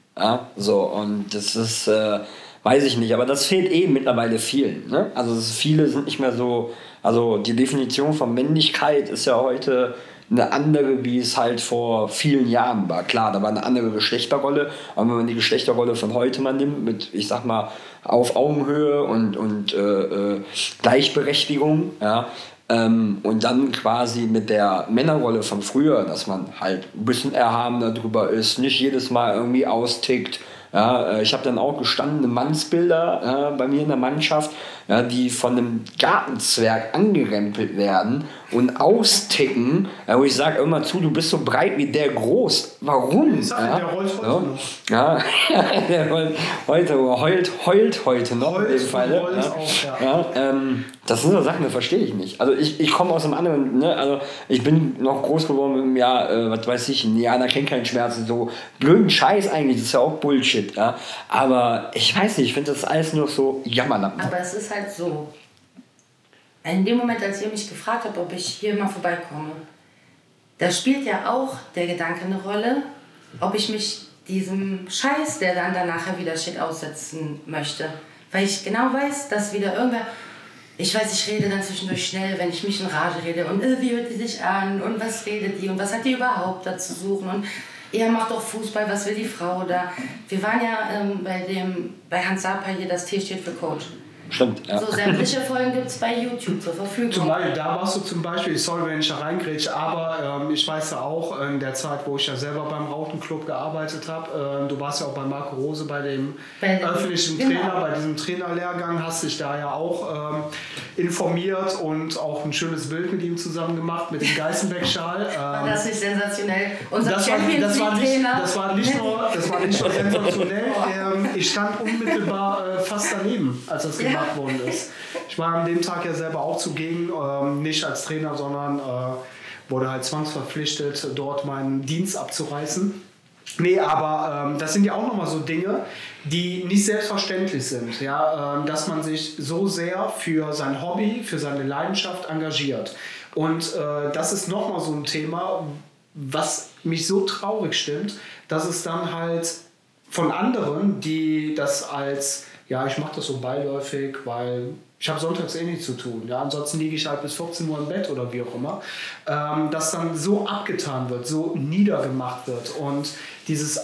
So, und das ist, äh, weiß ich nicht, aber das fehlt eh mittlerweile vielen. Ne? Also viele sind nicht mehr so, also die Definition von Männlichkeit ist ja heute eine andere, wie es halt vor vielen Jahren war. Klar, da war eine andere Geschlechterrolle, aber wenn man die Geschlechterrolle von heute mal nimmt, mit, ich sag mal, auf Augenhöhe und, und äh, äh, Gleichberechtigung, ja, ähm, und dann quasi mit der Männerrolle von früher, dass man halt ein bisschen erhabener drüber ist, nicht jedes Mal irgendwie austickt. Ja, äh, ich habe dann auch gestandene Mannsbilder äh, bei mir in der Mannschaft, ja, die von einem Gartenzwerg angerempelt werden und austicken, ja, wo ich sage immer zu, du bist so breit wie der groß. Warum? Ich sag, ja? der rollt heute noch. Ja, der heult heute, heult, heult heute noch Heult in dem Fall. rollt ja. auch, ja. Ja, ähm, das sind so Sachen, das verstehe ich nicht. Also ich, ich komme aus einem anderen, ne? also ich bin noch groß geworden im Jahr, äh, was weiß ich, ein Indianer kennt keinen Schmerz, so blöden Scheiß eigentlich, das ist ja auch Bullshit. Ja? Aber ich weiß nicht, ich finde das alles nur so Jammerlappen. Aber es ist halt so. in dem Moment, als ihr mich gefragt habt, ob ich hier mal vorbeikomme, da spielt ja auch der Gedanke eine Rolle, ob ich mich diesem Scheiß, der dann danach wieder steht, aussetzen möchte. Weil ich genau weiß, dass wieder irgendwer. Ich weiß, ich rede dann zwischendurch schnell, wenn ich mich in Rage rede. Und äh, wie hört die sich an? Und was redet die? Und was hat die überhaupt da zu suchen? Und er macht doch Fußball, was will die Frau da? Wir waren ja ähm, bei, dem, bei Hans Sapa hier, das T steht für Coach. Stimmt, ja. So sämtliche Folgen gibt es bei YouTube zur Verfügung. Zum Beispiel, da warst du zum Beispiel, sorry, wenn ich da reingrätsche, aber ähm, ich weiß ja auch, in der Zeit, wo ich ja selber beim Rautenclub gearbeitet habe, äh, du warst ja auch bei Marco Rose bei dem, bei dem öffentlichen genau. Trainer, bei diesem Trainerlehrgang, hast dich da ja auch ähm, informiert und auch ein schönes Bild mit ihm zusammen gemacht, mit dem Geißenbeck-Schal. Ähm, das ist sensationell. Unser das, war, das, war nicht, das, war nicht nur, das war nicht nur sensationell, ähm, ich stand unmittelbar äh, fast daneben, als das gemacht gemacht worden ist. Ich war an dem Tag ja selber auch zugegen, ähm, nicht als Trainer, sondern äh, wurde halt zwangsverpflichtet, dort meinen Dienst abzureißen. Nee, aber ähm, das sind ja auch nochmal so Dinge, die nicht selbstverständlich sind. Ja? Ähm, dass man sich so sehr für sein Hobby, für seine Leidenschaft engagiert. Und äh, das ist nochmal so ein Thema, was mich so traurig stimmt, dass es dann halt von anderen, die das als ja, ich mache das so beiläufig, weil ich habe sonntags eh nichts zu tun. Ja, ansonsten liege ich halt bis 14 Uhr im Bett oder wie auch immer. Ähm, dass dann so abgetan wird, so niedergemacht wird und dieses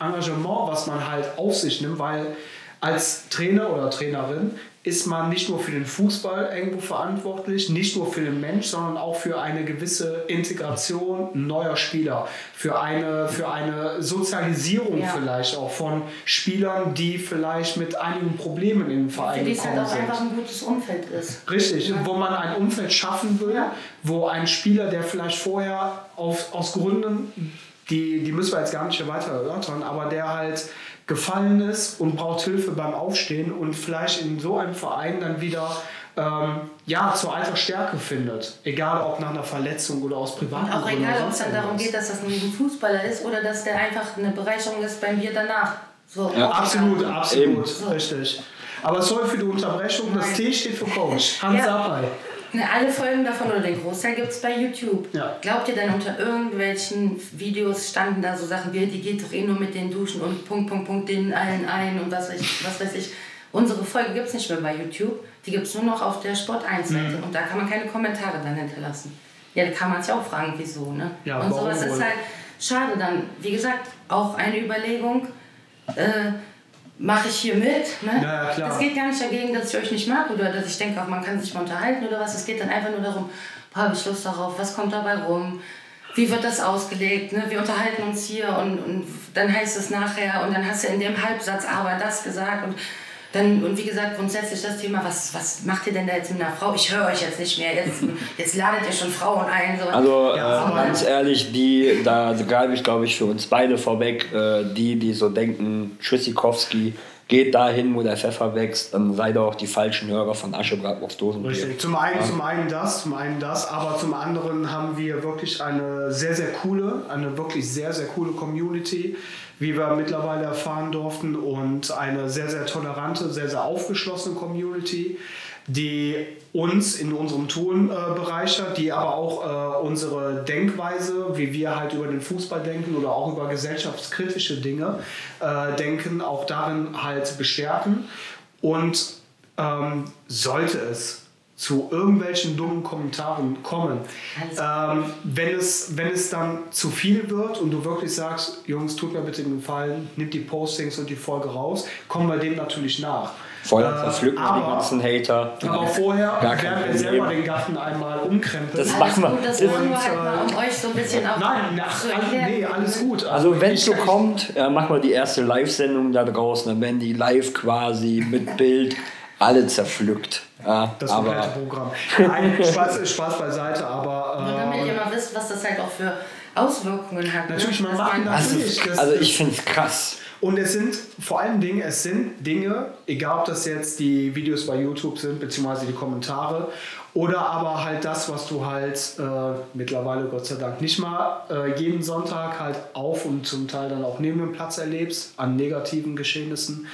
Engagement, was man halt auf sich nimmt, weil als Trainer oder Trainerin ist man nicht nur für den Fußball irgendwo verantwortlich, nicht nur für den Mensch, sondern auch für eine gewisse Integration neuer Spieler, für eine, für eine Sozialisierung ja. vielleicht auch von Spielern, die vielleicht mit einigen Problemen in den Verein gekommen sind. Für die es halt auch einfach ein gutes Umfeld ist. Richtig, ja. wo man ein Umfeld schaffen will, ja. wo ein Spieler, der vielleicht vorher auf, aus Gründen, die, die müssen wir jetzt gar nicht weiter erörtern, aber der halt gefallen ist und braucht Hilfe beim Aufstehen und vielleicht in so einem Verein dann wieder ähm, ja, zur alter Stärke findet. Egal ob nach einer Verletzung oder aus privaten Gründen. Auch egal, ob es dann darum geht, dass das ein Fußballer ist oder dass der einfach eine Bereicherung ist beim Bier danach. So, ja, absolut, absolut, so. richtig. Aber sorry für die Unterbrechung, Nein. das T steht für Coach. Hans ja. Sapai. Ne, alle Folgen davon oder den Großteil gibt es bei YouTube. Ja. Glaubt ihr denn unter irgendwelchen Videos standen da so Sachen wie, die geht doch eh nur mit den Duschen und Punkt, Punkt, Punkt, den allen ein und was weiß ich. Was weiß ich. Unsere Folge gibt es nicht mehr bei YouTube, die gibt es nur noch auf der Sport 1 Seite mhm. und da kann man keine Kommentare dann hinterlassen. Ja, da kann man sich auch fragen, wieso. Ne? Ja, und sowas ist halt schade dann. Wie gesagt, auch eine Überlegung. Äh, mache ich hier mit. Ne? Ja, klar. Es geht gar nicht dagegen, dass ich euch nicht mag oder dass ich denke, auch man kann sich mal unterhalten oder was. Es geht dann einfach nur darum, habe ich Lust darauf, was kommt dabei rum, wie wird das ausgelegt. Ne? Wir unterhalten uns hier und, und dann heißt es nachher und dann hast du in dem Halbsatz aber das gesagt und dann, und wie gesagt, grundsätzlich das Thema, was, was macht ihr denn da jetzt mit einer Frau? Ich höre euch jetzt nicht mehr, jetzt, jetzt ladet ihr schon Frauen ein. So. Also ja, äh, ganz ehrlich, die, da greife ich glaube ich für uns beide vorweg, äh, die, die so denken, Tschüssikowski, geht dahin, wo der Pfeffer wächst, dann seid ihr auch die falschen Hörer von Aschebratwurst Dosenbier. Richtig. Zum einen, ja. zum einen das, zum einen das, aber zum anderen haben wir wirklich eine sehr, sehr coole, eine wirklich sehr, sehr coole Community wie wir mittlerweile erfahren durften, und eine sehr, sehr tolerante, sehr, sehr aufgeschlossene Community, die uns in unserem Tun äh, bereichert, die aber auch äh, unsere Denkweise, wie wir halt über den Fußball denken oder auch über gesellschaftskritische Dinge äh, denken, auch darin halt bestärken. Und ähm, sollte es zu irgendwelchen dummen Kommentaren kommen. Ähm, wenn, es, wenn es dann zu viel wird und du wirklich sagst, Jungs, tut mir bitte den Gefallen, nimm die Postings und die Folge raus, kommen wir dem natürlich nach. Vorher verpflücken äh, die ganzen Hater. Aber vorher werden wir selber den Garten einmal umkrempeln. Das machen wir. Das wollen wir halt mal, um euch so ein bisschen auf Nein, ach, nee, alles gut. Also, also wenn es so kommt, ja, machen wir die erste Live-Sendung da draußen, dann werden die live quasi mit Bild alle zerpflückt. Ja, das komplette Programm. Nein, Spaß, Spaß beiseite, aber. Äh, Nur damit ihr mal wisst, was das halt auch für Auswirkungen hat. Ne? Natürlich, ne? man macht natürlich. Also, also ich finde es krass. Und es sind vor allen Dingen, es sind Dinge, egal ob das jetzt die Videos bei YouTube sind, beziehungsweise die Kommentare, oder aber halt das, was du halt äh, mittlerweile Gott sei Dank nicht mal äh, jeden Sonntag halt auf und zum Teil dann auch neben dem Platz erlebst, an negativen Geschehnissen.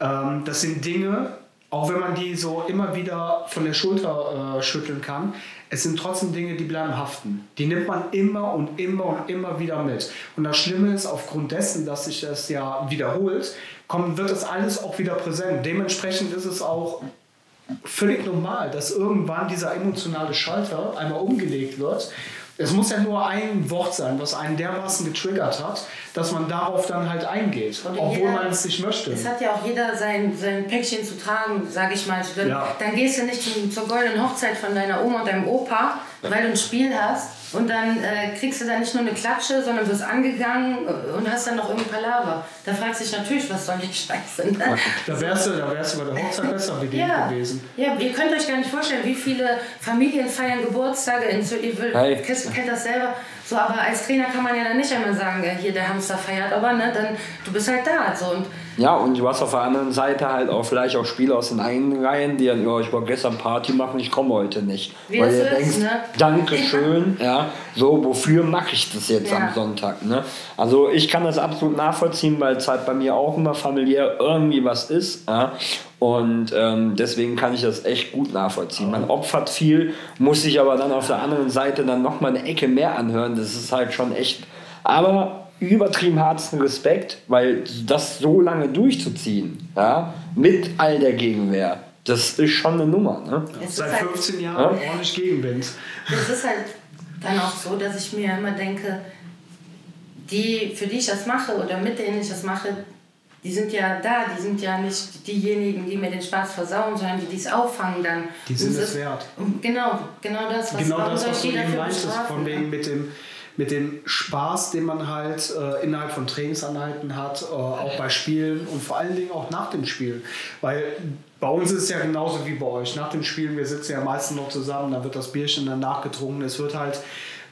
Ähm, das sind Dinge, auch wenn man die so immer wieder von der Schulter äh, schütteln kann, es sind trotzdem Dinge, die bleiben haften. Die nimmt man immer und immer und immer wieder mit. Und das Schlimme ist, aufgrund dessen, dass sich das ja wiederholt, kommt, wird das alles auch wieder präsent. Dementsprechend ist es auch völlig normal, dass irgendwann dieser emotionale Schalter einmal umgelegt wird es muss ja nur ein Wort sein, was einen dermaßen getriggert hat, dass man darauf dann halt eingeht, obwohl jeder, man es nicht möchte. Es hat ja auch jeder sein, sein Päckchen zu tragen, sage ich mal. Dann, ja. dann gehst du nicht zum, zur goldenen Hochzeit von deiner Oma und deinem Opa, weil du ein Spiel hast und dann äh, kriegst du da nicht nur eine Klatsche, sondern wirst angegangen und hast dann noch irgendein Palaver. Da fragst du dich natürlich, was soll die Scheiße. Ne? Da wärst du, da wärst du bei der Hochzeit besser wie ja. gewesen. Ja, ihr könnt euch gar nicht vorstellen, wie viele Familien feiern Geburtstage. In, ihr hey. kennt, kennt das selber. So, aber als Trainer kann man ja dann nicht einmal sagen, hier der Hamster feiert, aber ne, dann du bist halt da. So, und ja, und du hast auf der anderen Seite halt auch vielleicht auch Spieler aus den eigenen Reihen, die dann, ja, ich war gestern Party machen, ich komme heute nicht. Wie Weil du denkst, ne? Dankeschön, ja, so, wofür mache ich das jetzt ja. am Sonntag? Ne? Also ich kann das absolut nachvollziehen, weil es halt bei mir auch immer familiär irgendwie was ist. Ja? Und ähm, deswegen kann ich das echt gut nachvollziehen. Man opfert viel, muss sich aber dann auf der anderen Seite dann nochmal eine Ecke mehr anhören. Das ist halt schon echt. Aber übertrieben harten Respekt, weil das so lange durchzuziehen, ja, mit all der Gegenwehr, das ist schon eine Nummer. Ne? Seit 15 halt, Jahren ja? ordentlich Gegenwind. Es ist halt dann auch so, dass ich mir immer denke, die, für die ich das mache oder mit denen ich das mache, die sind ja da, die sind ja nicht diejenigen, die mir den Spaß versauen, sondern die dies auffangen dann. Die sind es wert. Genau, genau das, was, genau das, was du eben meintest, von wegen mit dem mit dem Spaß, den man halt äh, innerhalb von Trainingsanheiten hat, äh, auch bei Spielen und vor allen Dingen auch nach dem Spiel. Weil bei uns ist es ja genauso wie bei euch. Nach dem Spiel, wir sitzen ja meistens noch zusammen, da wird das Bierchen dann nachgetrunken. Es wird halt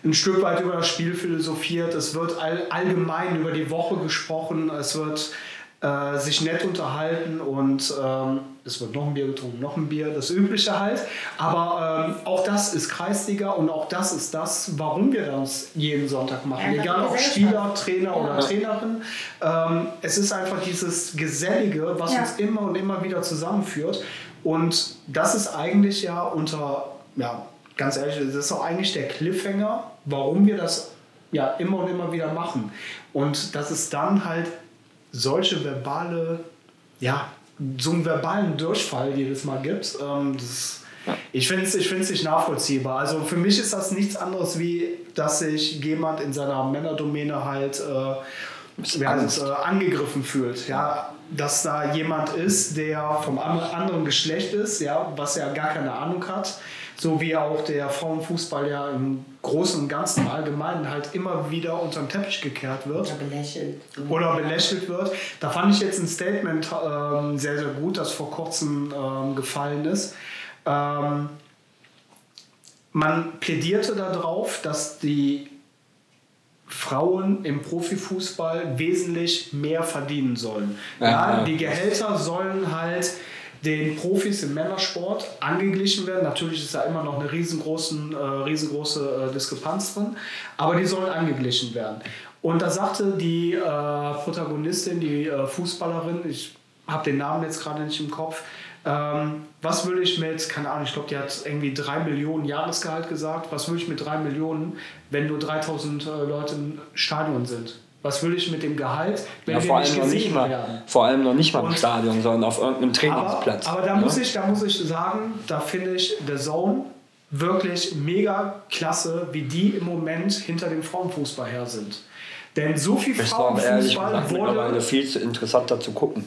ein Stück weit über das Spiel philosophiert, es wird all, allgemein über die Woche gesprochen, es wird äh, sich nett unterhalten und ähm, es wird noch ein Bier getrunken, noch ein Bier, das Übliche halt. Aber ähm, auch das ist Kreisliga und auch das ist das, warum wir das jeden Sonntag machen. Ja, Egal ob Spieler, Trainer ja. oder Trainerin. Ähm, es ist einfach dieses Gesellige, was ja. uns immer und immer wieder zusammenführt. Und das ist eigentlich ja unter, ja, ganz ehrlich, das ist auch eigentlich der Cliffhanger, warum wir das ja immer und immer wieder machen. Und dass es dann halt solche verbale, ja, so einen verbalen Durchfall jedes Mal gibt. Ähm, ja. Ich finde es ich find's nicht nachvollziehbar. Also für mich ist das nichts anderes, wie dass sich jemand in seiner Männerdomäne halt äh, es, äh, angegriffen fühlt. Ja, dass da jemand ist, der vom anderen Geschlecht ist, ja, was er gar keine Ahnung hat so wie auch der Frauenfußball ja im Großen und Ganzen im Allgemeinen halt immer wieder unter den Teppich gekehrt wird. Oder belächelt. Oder belächelt wird. Da fand ich jetzt ein Statement ähm, sehr, sehr gut, das vor kurzem ähm, gefallen ist. Ähm, man plädierte darauf, dass die Frauen im Profifußball wesentlich mehr verdienen sollen. Ja, ja, die Gehälter sollen halt den Profis im Männersport angeglichen werden. Natürlich ist da immer noch eine riesengroßen, äh, riesengroße äh, Diskrepanz drin, aber die sollen angeglichen werden. Und da sagte die äh, Protagonistin, die äh, Fußballerin, ich habe den Namen jetzt gerade nicht im Kopf, ähm, was will ich mit, keine Ahnung, ich glaube, die hat irgendwie drei Millionen Jahresgehalt gesagt, was will ich mit drei Millionen, wenn nur 3000 äh, Leute im Stadion sind? Was will ich mit dem Gehalt, wenn ja, wir nicht gesehen mal, werden? Vor allem noch nicht mal im Stadion, sondern auf irgendeinem Trainingsplatz. Aber, aber da, ja? muss ich, da muss ich sagen, da finde ich The Zone wirklich mega klasse, wie die im Moment hinter dem Frauenfußball her sind. Denn so viel ich Frauenfußball wurde mittlerweile viel zu interessanter zu gucken.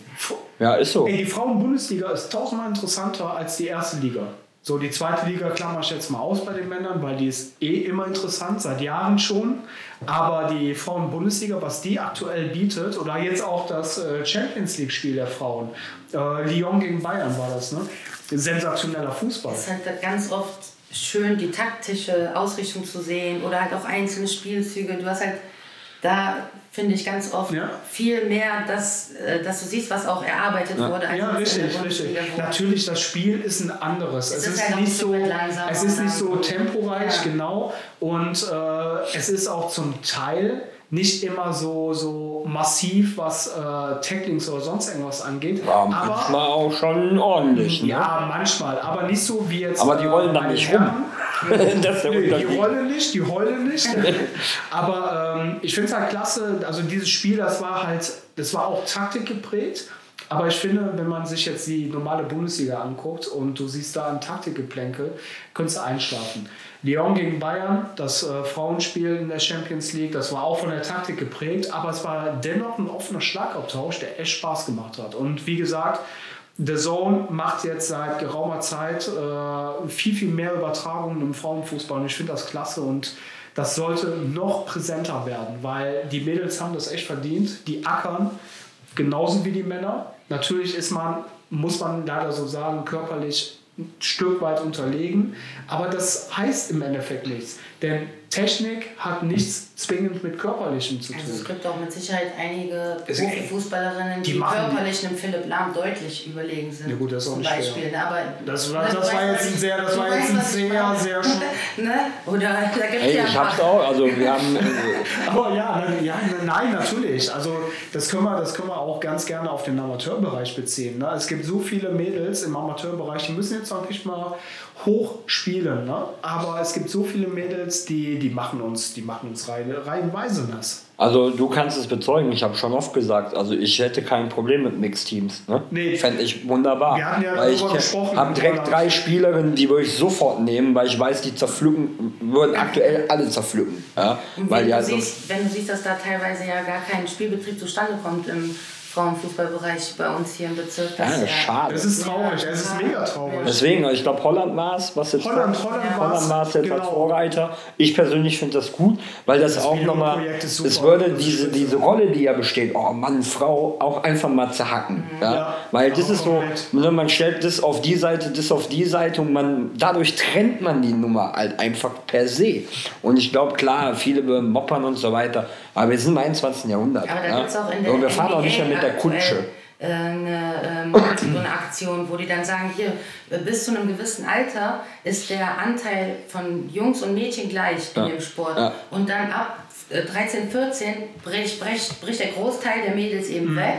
Ja, ist so. Ey, die Frauenbundesliga ist tausendmal interessanter als die erste Liga. So, die zweite Liga klammer ich jetzt mal aus bei den Männern, weil die ist eh immer interessant, seit Jahren schon. Aber die Frauen-Bundesliga, was die aktuell bietet, oder jetzt auch das äh, Champions League-Spiel der Frauen, äh, Lyon gegen Bayern war das, ne? Sensationeller Fußball. Es ist halt ganz oft schön, die taktische Ausrichtung zu sehen oder halt auch einzelne Spielzüge. Du hast halt da finde ich ganz oft ja. viel mehr, dass, äh, dass du siehst, was auch erarbeitet ja. wurde. ja, richtig, richtig. Natürlich, das Spiel ist ein anderes. Es, es ist, ist halt nicht so, es ist nicht so temporeich, ja. genau. Und äh, es ist auch zum Teil nicht immer so, so massiv, was äh, Tacklings oder sonst irgendwas angeht. Ja, aber manchmal auch schon ordentlich. Ne? ja, manchmal, aber nicht so wie jetzt. Aber die rollen da meine nicht Herren. die rollen nicht, die heulen nicht. Aber ähm, ich finde es halt klasse, also dieses Spiel, das war halt, das war auch Taktik geprägt. Aber ich finde, wenn man sich jetzt die normale Bundesliga anguckt und du siehst da ein Taktikgeplänkel, könntest du einschlafen. Lyon gegen Bayern, das äh, Frauenspiel in der Champions League, das war auch von der Taktik geprägt, aber es war dennoch ein offener Schlagabtausch, der echt Spaß gemacht hat. Und wie gesagt, The Zone macht jetzt seit geraumer Zeit äh, viel, viel mehr Übertragungen im Frauenfußball und ich finde das klasse und das sollte noch präsenter werden, weil die Mädels haben das echt verdient. Die ackern genauso wie die Männer. Natürlich ist man, muss man leider so sagen, körperlich ein Stück weit unterlegen, aber das heißt im Endeffekt nichts, denn Technik hat nichts zwingend mit körperlichem zu Also es tun. gibt auch mit Sicherheit einige Profifußballerinnen, die die, körperlich einem Philipp Lahm deutlich überlegen sind. Ja gut, das ist auch nicht schwer. Beispiel. ne? Aber Das war- das war jetzt ein sehr- das war jetzt ein sehr, sehr ne? Oder da gibt es Ey, ja ich hab's auch, also wir haben, Aber ja, ja, ne- nein, natürlich. Also das können, wir, das können wir auch ganz gerne auf den Amateurbereich beziehen. Ne? Es gibt so viele Mädels im Amateurbereich, die müssen jetzt auch nicht mal hoch spielen. Ne? Aber es gibt so viele Mädels, die, die machen uns, die machen uns rein, reihenweise nass. also du kannst es bezeugen, ich habe schon oft gesagt, also ich hätte kein Problem mit Mixteams. Ne? Nee. Fände ich wunderbar. Wir hatten ja weil ich habe direkt drei Spielerinnen, die würde ich sofort nehmen, weil ich weiß, die zerpflücken, würden aktuell alle zerpflücken. Ja? Und Weil wenn, du halt so- siehst, wenn du siehst, dass da teilweise ja gar kein Spielbetrieb zustande kommt im Frauenfußballbereich bei uns hier im Bezirk. ja, das das ist schade. Es ist traurig, Ja, es ist ja. mega traurig. Deswegen, also ich glaube, Holland war es, was jetzt Holland, Holland Ja. war's, Holland war es jetzt genau. als Vorreiter. Ich persönlich finde das gut, weil das, Das auch nochmal, es würde diese, diese Rolle, die ja besteht, oh Mann, Frau, auch einfach mal zerhacken. Ja? Ja, weil das aber ist so, komplett. ne, man stellt das auf die Seite, das auf die Seite und man, dadurch trennt man die Nummer halt einfach per se. Und ich glaube, klar, viele moppern und so weiter, aber wir sind im 21. Jahrhundert. Aber da ja? gibt es auch in der und wir fahren auch NBA nicht mehr mit der Kutsche. äh, Eine, ähm, so eine Aktion, wo die dann sagen, hier, äh, bis zu einem gewissen Alter ist der Anteil von Jungs und Mädchen gleich Ja. in dem Sport. Ja. Und dann ab äh, 13, 14 bricht, bricht, bricht der Großteil der Mädels eben weg.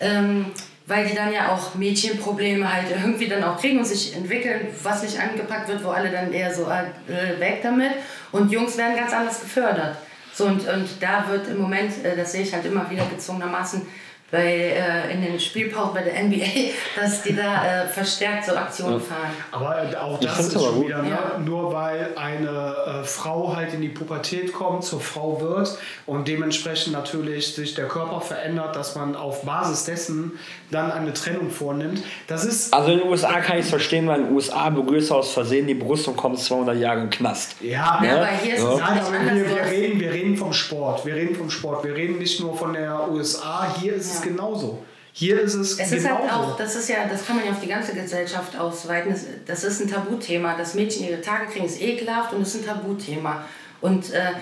Ähm, weil die dann ja auch Mädchenprobleme halt irgendwie dann auch kriegen und sich entwickeln, was nicht angepackt wird, wo alle dann eher so äh, weg damit. Und Jungs werden ganz anders gefördert. So, und, und da wird im Moment, äh, das sehe ich halt immer wieder gezwungenermaßen bei, äh, in den Spielpausen bei der NBA, dass die da äh, verstärkt so Aktionen fahren. Aber äh, auch Ich das ist aber schon gut. wieder, ne? Ja. nur weil eine äh, Frau halt in die Pubertät kommt, zur Frau wird und dementsprechend natürlich sich der Körper verändert, dass man auf Basis dessen dann eine Trennung vornimmt. Das ist, Also in den USA kann ich es verstehen, weil in den USA berührst du aus Versehen die Brust und kommst 200 Jahre in den Knast. ja, Ja, Ja. aber hier ist Ja. es anders. wir, wir, reden, wir reden vom Sport. Wir reden vom Sport. Wir reden nicht nur von der USA. Hier ist es Ja. Genauso. Hier ist es, Es ist halt auch, das ist ja, das kann man ja auf die ganze Gesellschaft ausweiten. Das, das ist ein Tabuthema. Dass Mädchen ihre Tage kriegen, ist ekelhaft und ist ein Tabuthema. Und äh,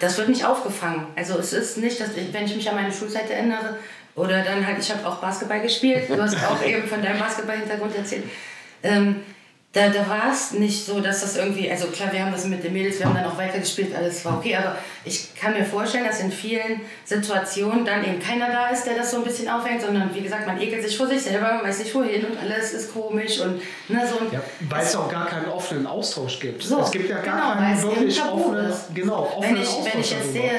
das wird nicht aufgefangen. Also es ist nicht, dass ich, wenn ich mich an meine Schulzeit erinnere, oder dann halt, ich habe auch Basketball gespielt, du hast auch eben von deinem Basketball-Hintergrund erzählt. Ähm, da, da war es nicht so, dass das irgendwie, also klar, wir haben das mit den Mädels, wir haben dann auch weitergespielt, alles war okay, aber ich kann mir vorstellen, dass in vielen Situationen dann eben keiner da ist, der das so ein bisschen aufhängt, sondern wie gesagt, man ekelt sich vor sich selber, man weiß nicht wohin und alles ist komisch und ne, so Ja, weil es auch gar keinen offenen Austausch gibt. so, es gibt ja gar genau, keinen wirklich offenen, ist. genau, wenn offenen ich, Austausch wenn ich jetzt sehe,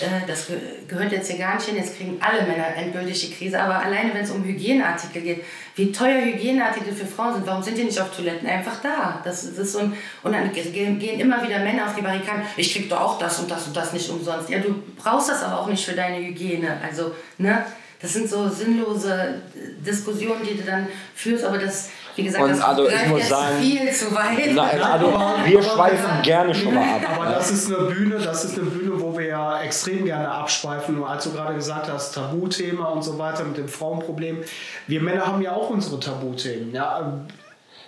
äh, das ge gehört jetzt hier gar nicht hin, jetzt kriegen alle Männer endgültig die Krise, aber alleine wenn es um Hygieneartikel geht, wie teuer Hygieneartikel für Frauen sind, warum sind die nicht auf Toiletten einfach da? Das, das ist so ein, und dann ge- gehen immer wieder Männer auf die Barrikaden, ich krieg doch auch das und das und das nicht umsonst. Ja, du brauchst das aber auch nicht für deine Hygiene. Also, ne? Das sind so sinnlose äh, Diskussionen, die du dann führst, aber das, wie gesagt, Und das also ich muss sagen- viel zu weit. Nein, also wir schweifen gerne schon mal ab. Aber das ist eine Bühne, das ist eine Bühne, ja extrem gerne abschweifen. Und als du gerade gesagt hast, Tabuthema und so weiter mit dem Frauenproblem. Wir Männer haben ja auch unsere Tabuthemen. Ja,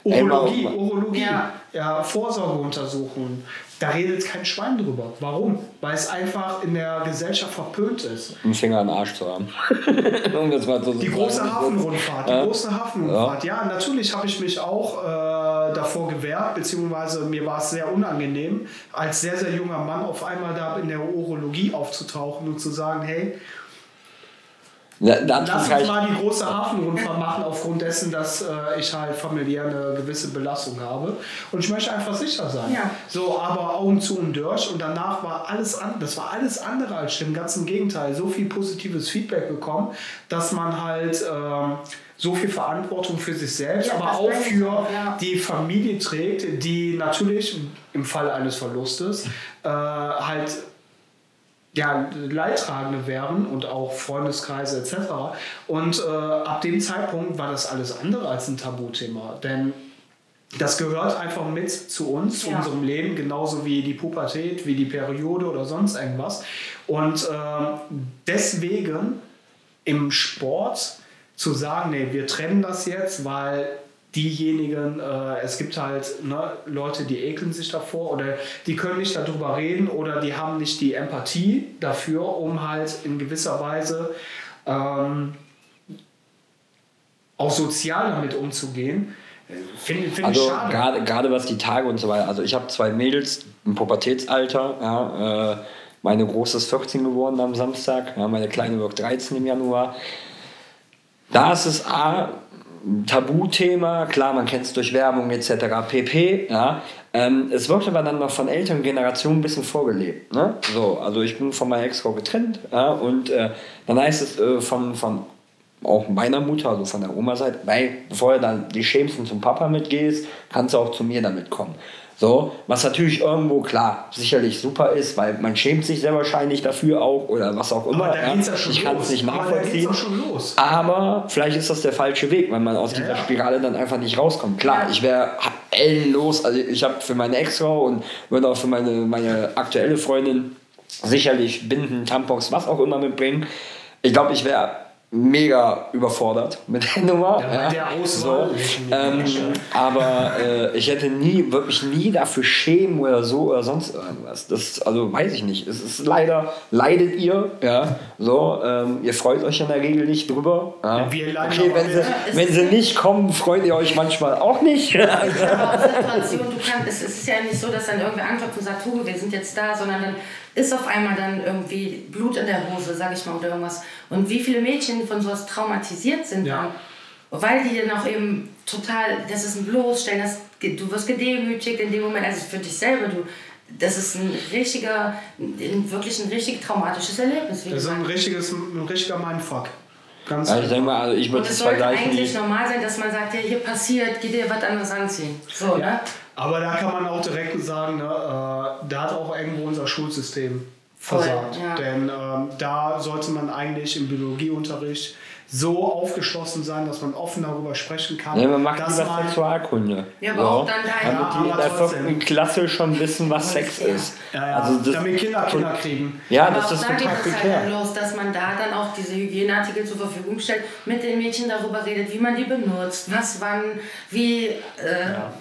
Urologie, Urologie, Ja. ja. Vorsorgeuntersuchungen. Da redet kein Schwein drüber. Warum? Weil es einfach in der Gesellschaft verpönt ist. einen Finger in den Arsch zu haben. so Die große Hafenrundfahrt, die Ja. große Hafenrundfahrt. Ja, natürlich habe ich mich auch äh, davor gewehrt, beziehungsweise mir war es sehr unangenehm, als sehr, sehr junger Mann auf einmal da in der Urologie aufzutauchen und zu sagen, hey, Ja, Lass uns reicht- mal die große Hafenrundfahrt machen, aufgrund dessen, dass äh, ich halt familiär eine gewisse Belastung habe. Und ich möchte einfach sicher sein. Ja. So, aber Augen zu und durch. Und danach war alles an, das war alles andere als schlimm. Ganz im Gegenteil. So viel positives Feedback bekommen, dass man halt ähm, so viel Verantwortung für sich selbst, Ja, aber auch für ja. die Familie trägt, die natürlich im Fall eines Verlustes äh, halt ja, Leidtragende wären und auch Freundeskreise etc. Und äh, ab dem Zeitpunkt war das alles andere als ein Tabuthema. Denn das gehört einfach mit zu uns, zu Ja. unserem Leben, genauso wie die Pubertät, wie die Periode oder sonst irgendwas. Und äh, deswegen im Sport zu sagen, nee, wir trennen das jetzt, weil diejenigen, äh, es gibt halt ne, Leute, die ekeln sich davor oder die können nicht darüber reden oder die haben nicht die Empathie dafür, um halt in gewisser Weise ähm, auch sozial damit umzugehen. Finde find ich Also schade. gerade was die Tage und so weiter. Also ich habe zwei Mädels im Pubertätsalter. Ja, äh, meine große ist 14 geworden am Samstag. Ja, meine kleine wird 13 im Januar. Da ist es A, Tabuthema, klar, man kennt es durch Werbung etc. pp. Ja. Ähm, es wird aber dann noch von älteren Generationen ein bisschen vorgelebt. Ne? So, also ich bin von meiner Ex-Frau getrennt ja, und äh, dann heißt es äh, von, von auch meiner Mutter, also von der Oma-Seite, weil bevor du dann die Schämsten zum Papa mitgehst, kannst du auch zu mir damit kommen. So, was natürlich irgendwo klar sicherlich super ist, weil man schämt sich sehr wahrscheinlich dafür auch oder was auch immer. Aber ja. ja ich kann es nicht Aber nachvollziehen. los. Aber vielleicht ist das der falsche Weg, weil man aus dieser ja. Spirale dann einfach nicht rauskommt. Klar, ich wäre los, also ich habe für meine Ex-Frau und würde auch für meine, meine aktuelle Freundin sicherlich Binden, Tampons, was auch immer mitbringen. Ich glaube, ich wäre mega überfordert mit der Nummer. Ja, der Auswahl. Ähm, aber äh, ich hätte nie, wirklich nie dafür schämen oder so oder sonst irgendwas. Das, also weiß ich nicht. Es ist leider, leidet ihr, ja, so, ähm, ihr freut euch in der Regel nicht drüber. Ja. Ja, okay, aber wenn sie, wenn sie nicht kommen, freut ihr euch manchmal auch nicht. Aber aus Situation, du kannst, es ist ja nicht so, dass dann irgendwer anklopft und sagt, Hugo, wir sind jetzt da, sondern dann ist auf einmal dann irgendwie Blut in der Hose, sag ich mal, oder irgendwas. Und wie viele Mädchen von sowas traumatisiert sind Ja. dann, weil die dann auch eben total, das ist ein Bloßstellen, das, du wirst gedemütigt in dem Moment, also für dich selber, du, das ist ein richtiger, ein, wirklich ein richtig traumatisches Erlebnis, wie Das ist ein, richtiges, ein richtiger Mindfuck. Ganz Also ich denke mal, also ich Und würde es es sollte eigentlich normal sein, dass man sagt, ja, hier passiert, geh dir was anderes anziehen. So, ne? Aber da kann man auch direkt sagen, ne, äh, da hat auch irgendwo unser Schulsystem Voll, versagt. ja. Denn ähm, da sollte man eigentlich im Biologieunterricht so aufgeschlossen sein, dass man offen darüber sprechen kann. Ja, man macht dass lieber man- Sexualkunde. Ja, aber auch dann da- Damit Ja, die in aber der trotzdem. Klasse schon wissen, was Sex Ja. ist. Ja, ja, Also das- damit Kinder Kinder kriegen. Ja, Aber das auch ist da total geht es halt dann los, dass man da dann auch diese Hygieneartikel zur Verfügung stellt, mit den Mädchen darüber redet, wie man die benutzt, was wann, wie, äh,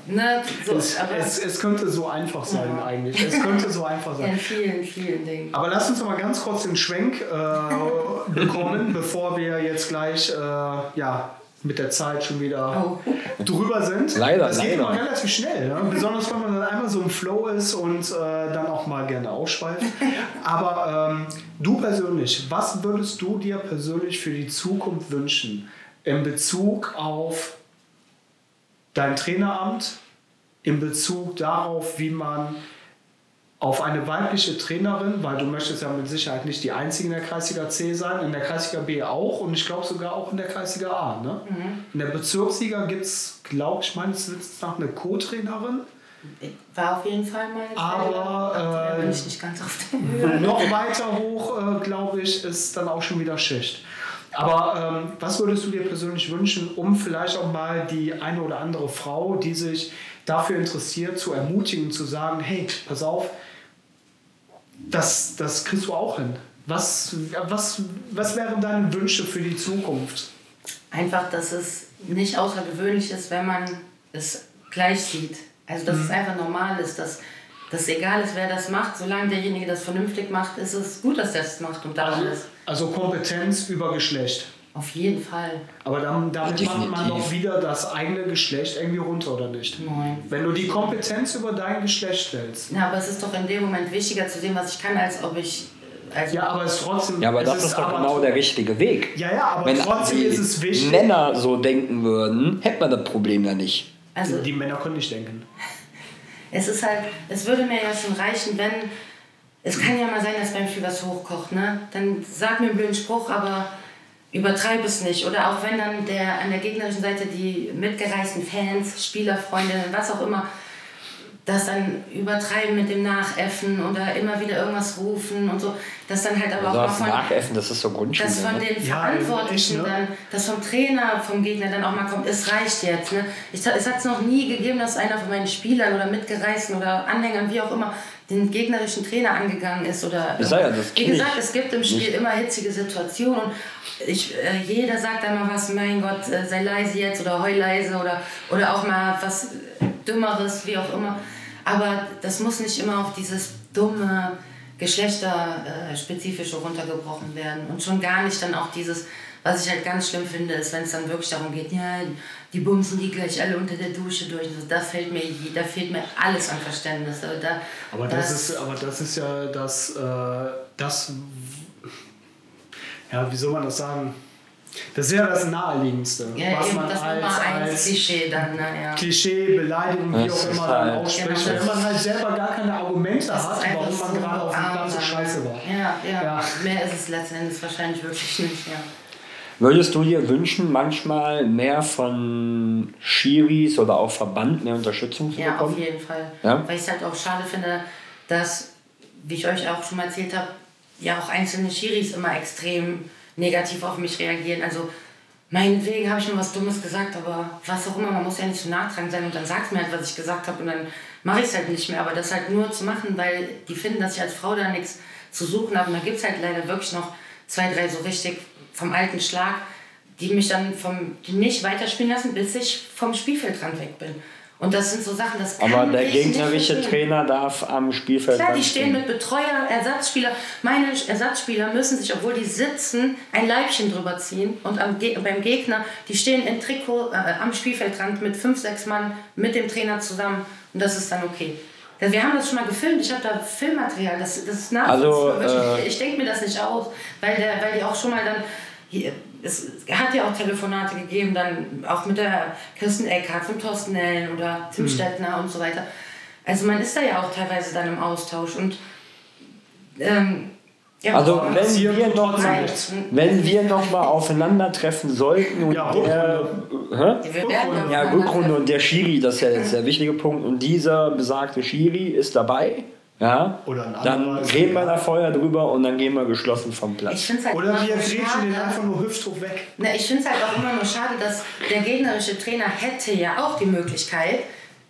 ne, so. Es, aber es, es könnte so einfach sein Ja. eigentlich. Es könnte so einfach in sein. vielen, vielen Dingen. Aber lass uns noch mal ganz kurz den Schwenk äh, bekommen, bevor wir jetzt gleich äh, ja, mit der Zeit schon wieder Oh. drüber sind. Leider, Das geht leider. immer relativ schnell. Ne? Besonders wenn man dann einmal so im Flow ist und äh, dann auch mal gerne ausschweift. Aber ähm, du persönlich, was würdest du dir persönlich für die Zukunft wünschen in Bezug auf dein Traineramt, in Bezug darauf, wie man auf eine weibliche Trainerin, weil du möchtest ja mit Sicherheit nicht die einzige in der Kreisliga C sein, in der Kreisliga B auch und ich glaube sogar auch in der Kreisliga A. Ne? In der Bezirksliga gibt es, glaube ich, meines Wissens nach eine Co-Trainerin. War auf jeden Fall meine Aber, äh, bin ich nicht ganz auf der Höhe. Noch weiter hoch, äh, glaube ich, ist dann auch schon wieder Schicht. Aber ähm, was würdest du dir persönlich wünschen, um vielleicht auch mal die eine oder andere Frau, die sich dafür interessiert, zu ermutigen, zu sagen, hey, pass auf, das, das kriegst du auch hin. Was, was, was wären deine Wünsche für die Zukunft? Einfach, dass es nicht außergewöhnlich ist, wenn man es gleich sieht. Also, dass es einfach normal ist, dass das egal ist, wer das macht, solange derjenige das vernünftig macht, ist es gut, dass der es macht und daran ist. Also Kompetenz über Geschlecht. Auf jeden Fall. Aber dann, damit Ja, macht man doch wieder das eigene Geschlecht irgendwie runter, oder nicht? Nein. Wenn du die Kompetenz über dein Geschlecht stellst. Ja, aber es ist doch in dem Moment wichtiger zu sehen, was ich kann, als ob ich. Also Ja, aber es ist trotzdem. Ja, aber das ist doch genau der richtige Weg. Ja, ja, aber Wenn trotzdem die ist es wichtig. Männer so denken würden, hätte man das Problem ja nicht. also Die Männer können nicht denken. es ist halt, es würde mir ja schon reichen, wenn. Es kann ja mal sein, dass beim Spiel was hochkocht, ne? Dann sag mir einen blöden Spruch, aber übertreib es nicht. Oder auch wenn dann der an der gegnerischen Seite die mitgereisten Fans, Spieler, Freundinnen, was auch immer, das dann übertreiben mit dem Nachäffen oder immer wieder irgendwas rufen und so, dass dann halt aber Also auch das mal von, Nachessen, das ist so Grundschule. dass von Ne? den Ja, Verantwortlichen echt, ne? dann, dass vom Trainer, vom Gegner dann auch mal kommt, es reicht jetzt. Ne? Ich, es hat es noch nie gegeben, dass einer von meinen Spielern oder Mitgereisten oder Anhängern, wie auch immer, den gegnerischen Trainer angegangen ist. Oder ja, das wie gesagt, es gibt im Spiel immer hitzige Situationen. Und ich, äh, jeder sagt einmal was, mein Gott, äh, sei leise jetzt oder heul leise oder, oder auch mal was Dümmeres, wie auch immer. Aber das muss nicht immer auf dieses dumme Geschlechterspezifische runtergebrochen werden. Und schon gar nicht dann auch dieses, was ich halt ganz schlimm finde, ist, wenn es dann wirklich darum geht, ja, die bumsen die gleich alle unter der Dusche durch. Also da, fällt mir, da fehlt mir alles an Verständnis. Also da, Aber das, ist, aber das ist ja das, äh, das, ja, wie soll man das sagen? Das ist ja das Naheliegendste, ja, was eben man das als, als Klischee dann, naja. Klischee, Beleidigung, wie Das auch immer halt- dann ausspricht. Genau. Wenn man halt selber gar keine Argumente Das hat, warum man so gerade auf dem Platz so scheiße war. Ja, ja, Ja. Mehr ist es letzten Endes wahrscheinlich wirklich nicht, ja. Würdest du dir wünschen, manchmal mehr von Schiris oder auch Verband mehr Unterstützung zu Ja, auf bekommen? jeden Fall. Ja? Weil ich es halt auch schade finde, dass, wie ich euch auch schon mal erzählt habe, ja auch einzelne Schiris immer extrem negativ auf mich reagieren. Also meinetwegen habe ich mir was Dummes gesagt, aber was auch immer, man muss ja nicht so nachtragend sein und dann sagt mir halt, was ich gesagt habe und dann mache ich es halt nicht mehr. Aber das halt nur zu machen, weil die finden, dass ich als Frau da nichts zu suchen habe. Und da gibt es halt leider wirklich noch zwei, drei so richtig vom alten Schlag, die mich dann vom, die nicht weiterspielen lassen, bis ich vom Spielfeldrand weg bin. Und das sind so Sachen, das kann Aber der gegnerische. Trainer darf am Spielfeld Klar, die stehen mit Betreuer, Ersatzspieler. Meine Ersatzspieler müssen sich, obwohl die sitzen, ein Leibchen drüber ziehen. Und am beim Gegner, die stehen in Trikot äh, am Spielfeldrand mit fünf, sechs Mann mit dem Trainer zusammen. Und das ist dann okay. Wir haben das schon mal gefilmt. Ich habe da Filmmaterial. Das, das ist nachvollziehbar. Also, äh, ich denke mir das nicht aus, weil, der, weil die auch schon mal dann. Hier, es hat ja auch Telefonate gegeben, dann auch mit der Kirsten Eckhardt von Thorsten Nellen oder Tim Stettner und so weiter. Also man ist da ja auch teilweise dann im Austausch und ähm, ja, Also wenn wir noch mal, wenn wir noch mal aufeinandertreffen sollten und Ja, der, ja, Rückrunde. und der Schiri, das ist ja jetzt der wichtige Punkt. Und dieser besagte Schiri ist dabei, ja, Oder ein dann reden wir da vorher drüber und dann gehen wir geschlossen vom Platz. halt Oder wir grätschen den einfach nur hüfthoch weg. Na, ich finde es halt auch immer nur schade, dass der gegnerische Trainer hätte ja auch die Möglichkeit,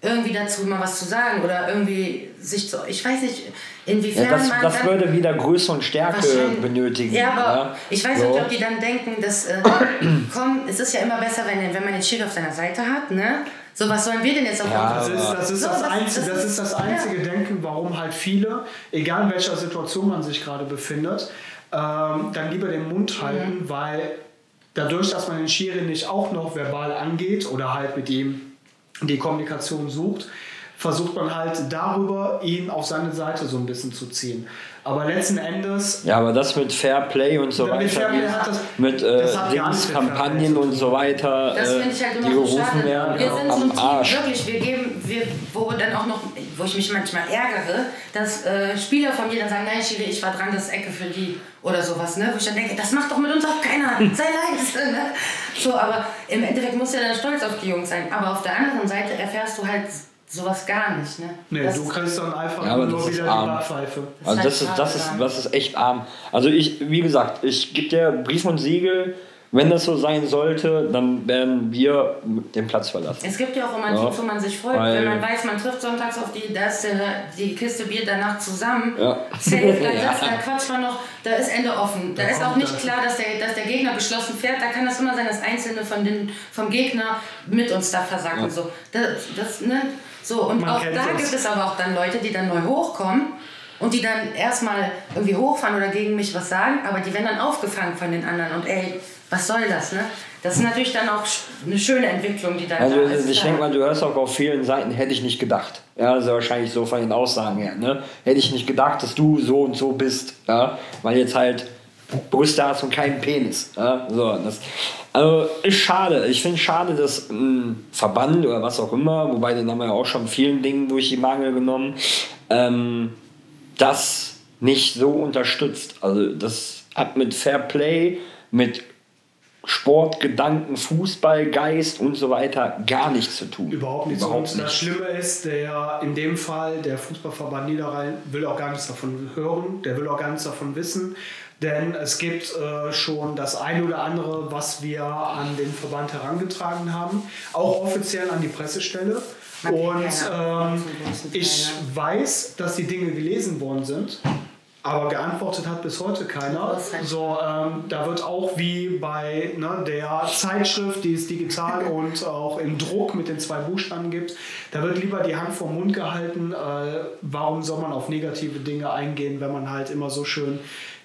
irgendwie dazu mal was zu sagen oder irgendwie sich zu. Ich weiß nicht, inwiefern Ja, das, man. das dann, würde wieder Größe und Stärke benötigen. Ja, aber ja. ich weiß So. nicht, ob die dann denken, dass. Äh, komm, es ist ja immer besser, wenn, wenn man den Schiri auf seiner Seite hat, ne? So, was sollen wir denn jetzt auf Ja, Das ist das, ist So, das, das- einzige, das ist- das einzige Denken, warum halt viele, egal in welcher Situation man sich gerade befindet, ähm, dann lieber den Mund Mhm. halten, weil dadurch, dass man den Schiri nicht auch noch verbal angeht oder halt mit ihm die Kommunikation sucht, versucht man halt darüber, ihn auf seine Seite so ein bisschen zu ziehen. Aber letzten Endes Ja, aber das mit Fair Play und so weiter, Fair Play hat das- mit äh, Kampagnen und so weiter, Das äh, finde ich halt die immer so gerufen schade. werden Wir sind so ein am Team, Arsch. wirklich, wir geben, wir, wo dann auch noch, wo ich mich manchmal ärgere, dass äh, Spieler von mir dann sagen, nein, Schiri, ich war dran, das ist Ecke für die oder sowas, ne? Wo ich dann denke, das macht doch mit uns auch keiner, sei leise, ne? So, aber im Endeffekt muss ja dann stolz auf die Jungs sein. Aber auf der anderen Seite erfährst du halt sowas gar nicht, ne? nee, Das- du kriegst dann einfach Ja, nur das ist wieder die arm. Backpfeife. Also halt das ist, das schade, ist, das ist echt arm. Also ich, wie gesagt, ich gebe dir Brief und Siegel, wenn das so sein sollte, dann werden wir den Platz verlassen. Es gibt ja auch immer Ja. Teams, wo man sich freut, Weil- wenn man weiß, man trifft sonntags auf die, da ist die Kiste Bier danach zusammen. Ja. Safe, da, Ja. da quatscht man noch, da ist Ende offen. Da, Da ist auch nicht das. klar, dass der, dass der Gegner geschlossen fährt. Da kann das immer sein, dass Einzelne von den, vom Gegner mit uns da versacken. So, das, das, ne? so, und Man auch da das. gibt es aber auch dann Leute, die dann neu hochkommen und die dann erstmal irgendwie hochfahren oder gegen mich was sagen, aber die werden dann aufgefangen von den anderen und ey, was soll das, ne? Das ist natürlich dann auch eine schöne Entwicklung, die da, also, da ist. Ich denke mal, du hörst auch auf vielen Seiten, hätte ich nicht gedacht. Ja, das ist wahrscheinlich so von den Aussagen her. Ne? Hätte ich nicht gedacht, dass du so und so bist. Ja? Weil jetzt halt Brüste hast und keinen Penis. Ja? So, das, also ist schade. Ich finde es schade, dass ein Verband oder was auch immer, wobei den haben wir ja auch schon vielen Dingen durch die Mangel genommen, ähm, das nicht so unterstützt. Also das hat mit Fair Play, mit Sport, Gedanken, Fußball, Geist und so weiter gar nichts zu tun. Überhaupt nichts. Überhaupt und das Schlimme ist, der in dem Fall, der Fußballverband Niederrhein will auch gar nichts davon hören, der will auch gar nichts davon wissen. Denn es gibt äh, schon das eine oder andere, was wir an den Verband herangetragen haben, auch offiziell an die Pressestelle. Und ähm, ich weiß, dass die Dinge gelesen worden sind. Aber geantwortet hat bis heute keiner. So, ähm, da wird auch wie bei ne, der Zeitschrift, die es digital und auch im Druck mit den zwei Buchstaben gibt, da wird lieber die Hand vom Mund gehalten. Äh, warum soll man auf negative Dinge eingehen, wenn man halt immer so schön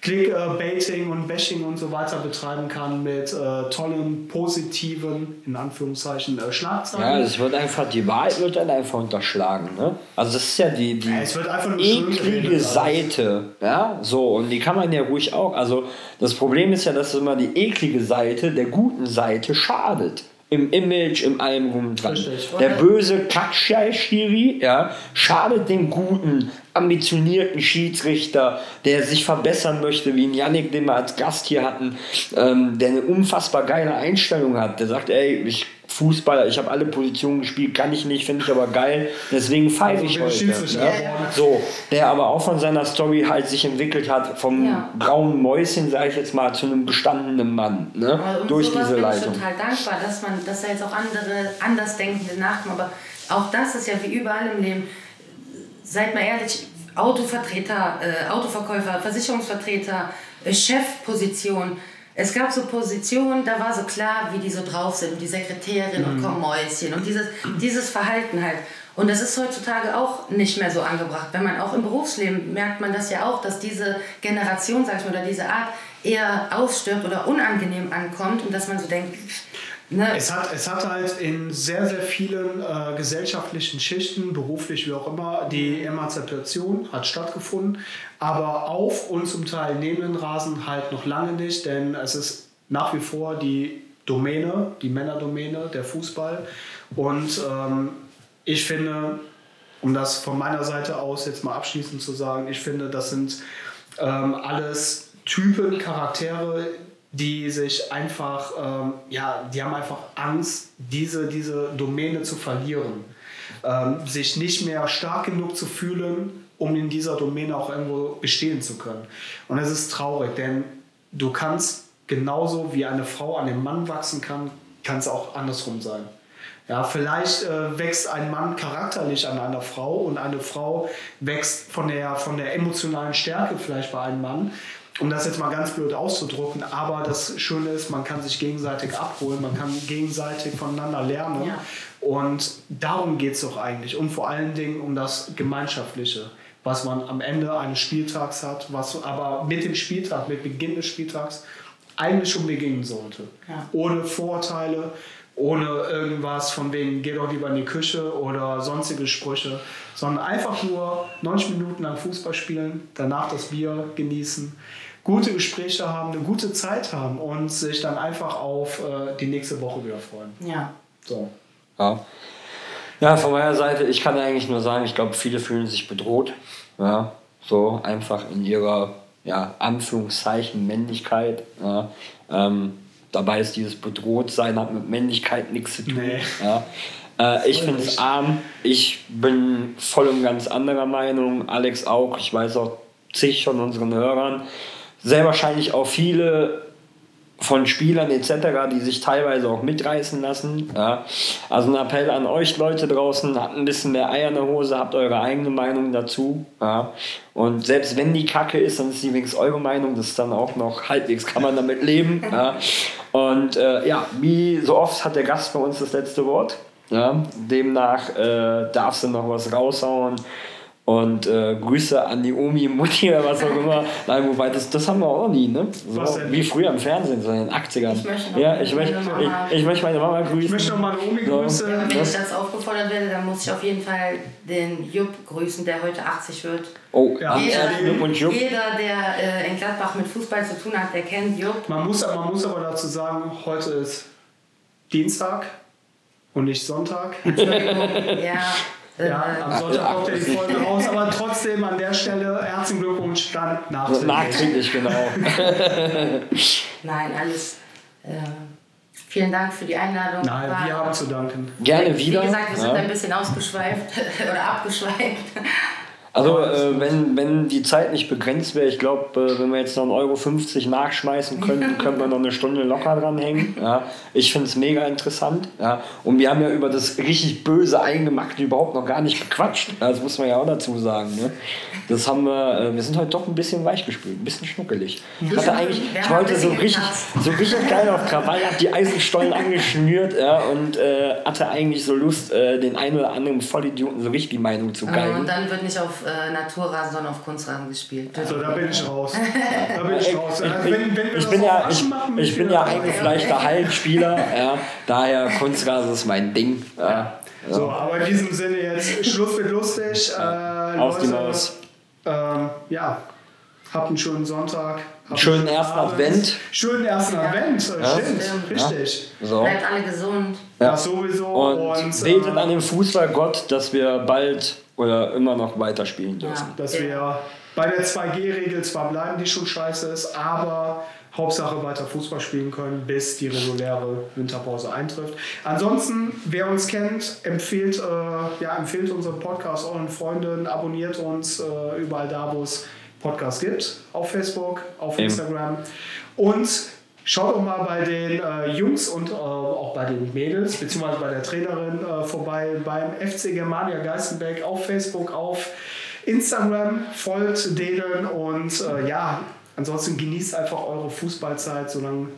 Clickbaiting und Bashing und so weiter betreiben kann mit äh, tollen, positiven, in Anführungszeichen, äh, Schlagzeilen. Ja, es wird einfach, die Wahrheit wird dann einfach unterschlagen. Ne? Also das ist ja die, die ja, eklige Seite. Ja, so, und die kann man ja ruhig auch. Also das Problem ist ja, dass immer die eklige Seite der guten Seite schadet im Image, im allem dran. Der böse Kackschei-Schiri ja, schadet dem guten, ambitionierten Schiedsrichter, der sich verbessern möchte, wie ein Yannick, den wir als Gast hier hatten, ähm, der eine unfassbar geile Einstellung hat. Der sagt, ey, ich Fußballer, ich habe alle Positionen gespielt, kann ich nicht, finde ich aber geil, deswegen pfeife ich heute. Ja? So, der aber auch von seiner Story halt sich entwickelt hat, vom ja. braunen Mäuschen, sage ich jetzt mal, zu einem bestandenen Mann, ne? Und durch diese bin Leitung. Ich total dankbar, dass man, dass da jetzt auch andere Andersdenkende nachkommen, aber auch das ist ja wie überall im Leben. Seid mal ehrlich, Autovertreter, äh, Autoverkäufer, Versicherungsvertreter, äh, Chefposition, es gab so Positionen, da war so klar, wie die so drauf sind, und die Sekretärin mhm. und komm Mäuschen und dieses, dieses Verhalten halt. Und das ist heutzutage auch nicht mehr so angebracht. Wenn man auch im Berufsleben merkt man das ja auch, dass diese Generation, sag ich mal, oder diese Art eher ausstirbt oder unangenehm ankommt und dass man so denkt, Ne? Es, hat, es hat halt in sehr, sehr vielen äh, gesellschaftlichen Schichten, beruflich wie auch immer, die Emanzipation hat stattgefunden, aber auf und zum Teil neben den Rasen halt noch lange nicht, denn es ist nach wie vor die Domäne, die Männerdomäne, der Fußball. Und ähm, ich finde, um das von meiner Seite aus jetzt mal abschließend zu sagen, ich finde, das sind ähm, alles Typen, Charaktere, die sich einfach, ähm, ja, die haben einfach Angst, diese, diese Domäne zu verlieren. Ähm, sich nicht mehr stark genug zu fühlen, um in dieser Domäne auch irgendwo bestehen zu können. Und es ist traurig, denn du kannst genauso wie eine Frau an den Mann wachsen kann, kann es auch andersrum sein. Ja, vielleicht äh, wächst ein Mann charakterlich an einer Frau und eine Frau wächst von der, von der emotionalen Stärke vielleicht bei einem Mann um das jetzt mal ganz blöd auszudrucken, aber das Schöne ist, man kann sich gegenseitig abholen, man kann gegenseitig voneinander lernen. Ja. Und darum geht es doch eigentlich. Und vor allen Dingen um das Gemeinschaftliche, was man am Ende eines Spieltags hat, was aber mit dem Spieltag, mit Beginn des Spieltags eigentlich schon beginnen sollte. Ja. Ohne Vorurteile, ohne irgendwas von wegen, geh doch lieber in die Küche oder sonstige Sprüche, sondern einfach nur 90 Minuten lang Fußball spielen, danach das Bier genießen gute Gespräche haben, eine gute Zeit haben und sich dann einfach auf äh, die nächste Woche wieder freuen. Ja. So. Ja. Ja, von meiner Seite, ich kann eigentlich nur sagen, ich glaube, viele fühlen sich bedroht. Ja, so einfach in ihrer, ja, Anführungszeichen Männlichkeit. Ja. Ähm, dabei ist dieses Bedrohtsein hat mit Männlichkeit nichts zu tun. Nee. Ja. Äh, ich finde es arm. Ich bin voll und ganz anderer Meinung. Alex auch. Ich weiß auch zig von unseren Hörern sehr wahrscheinlich auch viele von Spielern etc., die sich teilweise auch mitreißen lassen. Ja. Also ein Appell an euch Leute draußen, habt ein bisschen mehr Eier in der Hose, habt eure eigene Meinung dazu. Ja. Und selbst wenn die Kacke ist, dann ist die wenigstens eure Meinung, das ist dann auch noch halbwegs, kann man damit leben. Ja. Und äh, ja, wie so oft hat der Gast bei uns das letzte Wort. Ja. Demnach äh, darfst du noch was raushauen Und äh, Grüße an die Omi, Mutti oder was auch immer. Nein, wobei, das, das haben wir auch nie, ne? So, wie früher im Fernsehen, so in den 80ern. Ich möchte noch ja, ich möchte, meine Mama- ich, ich möchte meine Mama grüßen. Ich möchte noch meine Omi So. grüßen. Wenn ich Das- aufgefordert werde, dann muss ich auf jeden Fall den Jupp grüßen, der heute 80 wird. Oh, Ja, Jeder, Glückwunsch, Jupp. jeder, der äh, in Gladbach mit Fußball zu tun hat, der kennt Jupp. Man muss, man muss aber dazu sagen, heute ist Dienstag und nicht Sonntag. Entschuldigung, ja. Äh, Ja, am Sonntag kommt ja die Folge raus, aber trotzdem an der Stelle herzlichen Glückwunsch dann nachträglich. Nachträglich, genau. Nein, alles. Äh, vielen Dank für die Einladung. Nein, War- wir haben zu danken. Gerne wieder. Wie gesagt, wir sind ja. ein bisschen ausgeschweift oder abgeschweift. Also, äh, wenn, wenn die Zeit nicht begrenzt wäre, ich glaube, äh, wenn wir jetzt noch 1,50 Euro nachschmeißen könnten, könnten wir noch eine Stunde locker dranhängen. Ja. Ich finde es mega interessant. Ja. Und wir haben ja über das richtig böse Eingemachte überhaupt noch gar nicht gequatscht. Das muss man ja auch dazu sagen. Ne? Das haben wir, äh, wir sind heute doch ein bisschen weichgespült, ein bisschen schnuckelig. Ich, hatte eigentlich, ich wollte so richtig, so richtig geil auf Krawall, hab die Eisenstollen angeschnürt ja, und äh, hatte eigentlich so Lust, äh, den einen oder anderen Vollidioten so richtig die Meinung zu geigen. Und dann wird nicht auf äh, Naturrasen, sondern auf Kunstrasen gespielt. So, da bin ich raus. Da bin ich raus. Also, wenn, wenn wir ich bin ja, ich, machen, ich bin ja eingefleischter Hallenspieler, ja, daher Kunstrasen ist mein Ding. Ja. So, aber in diesem Sinne jetzt Schluss mit lustig. Äh, Auf die Maus. Ähm, ja, habt einen schönen Sonntag. Habt Schönen einen ersten Abend. Advent. Schönen ersten Advent, äh, Ja. stimmt, Stimmt. richtig. So. Bleibt alle gesund. Ja. Das sowieso. Und, Und, betet äh, an den Fußballgott, dass wir bald oder immer noch weiterspielen dürfen. Ja. dass wir bei der 2G-Regel zwar bleiben, die schon scheiße ist, aber Hauptsache weiter Fußball spielen können, bis die reguläre Winterpause eintrifft. Ansonsten, wer uns kennt, empfiehlt, äh, ja, empfiehlt unseren Podcast euren Freunden, abonniert uns äh, überall da, wo es Podcasts gibt, auf Facebook, auf Eben. Instagram und Schaut doch mal bei den äh, Jungs und äh, auch bei den Mädels, beziehungsweise bei der Trainerin äh, vorbei beim FC Germania Geistenberg auf Facebook, auf Instagram, folgt denen und äh, ja, ansonsten genießt einfach eure Fußballzeit, solange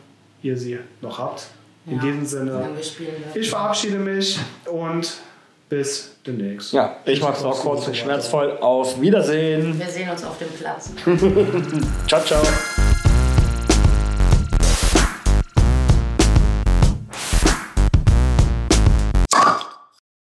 ihr sie noch habt. In Ja, diesem Sinne, dürfen. ich verabschiede mich und bis demnächst. Ja, ich mache es noch kurz und schmerzvoll. Auf Wiedersehen. Wir sehen uns auf dem Platz. Ciao, ciao.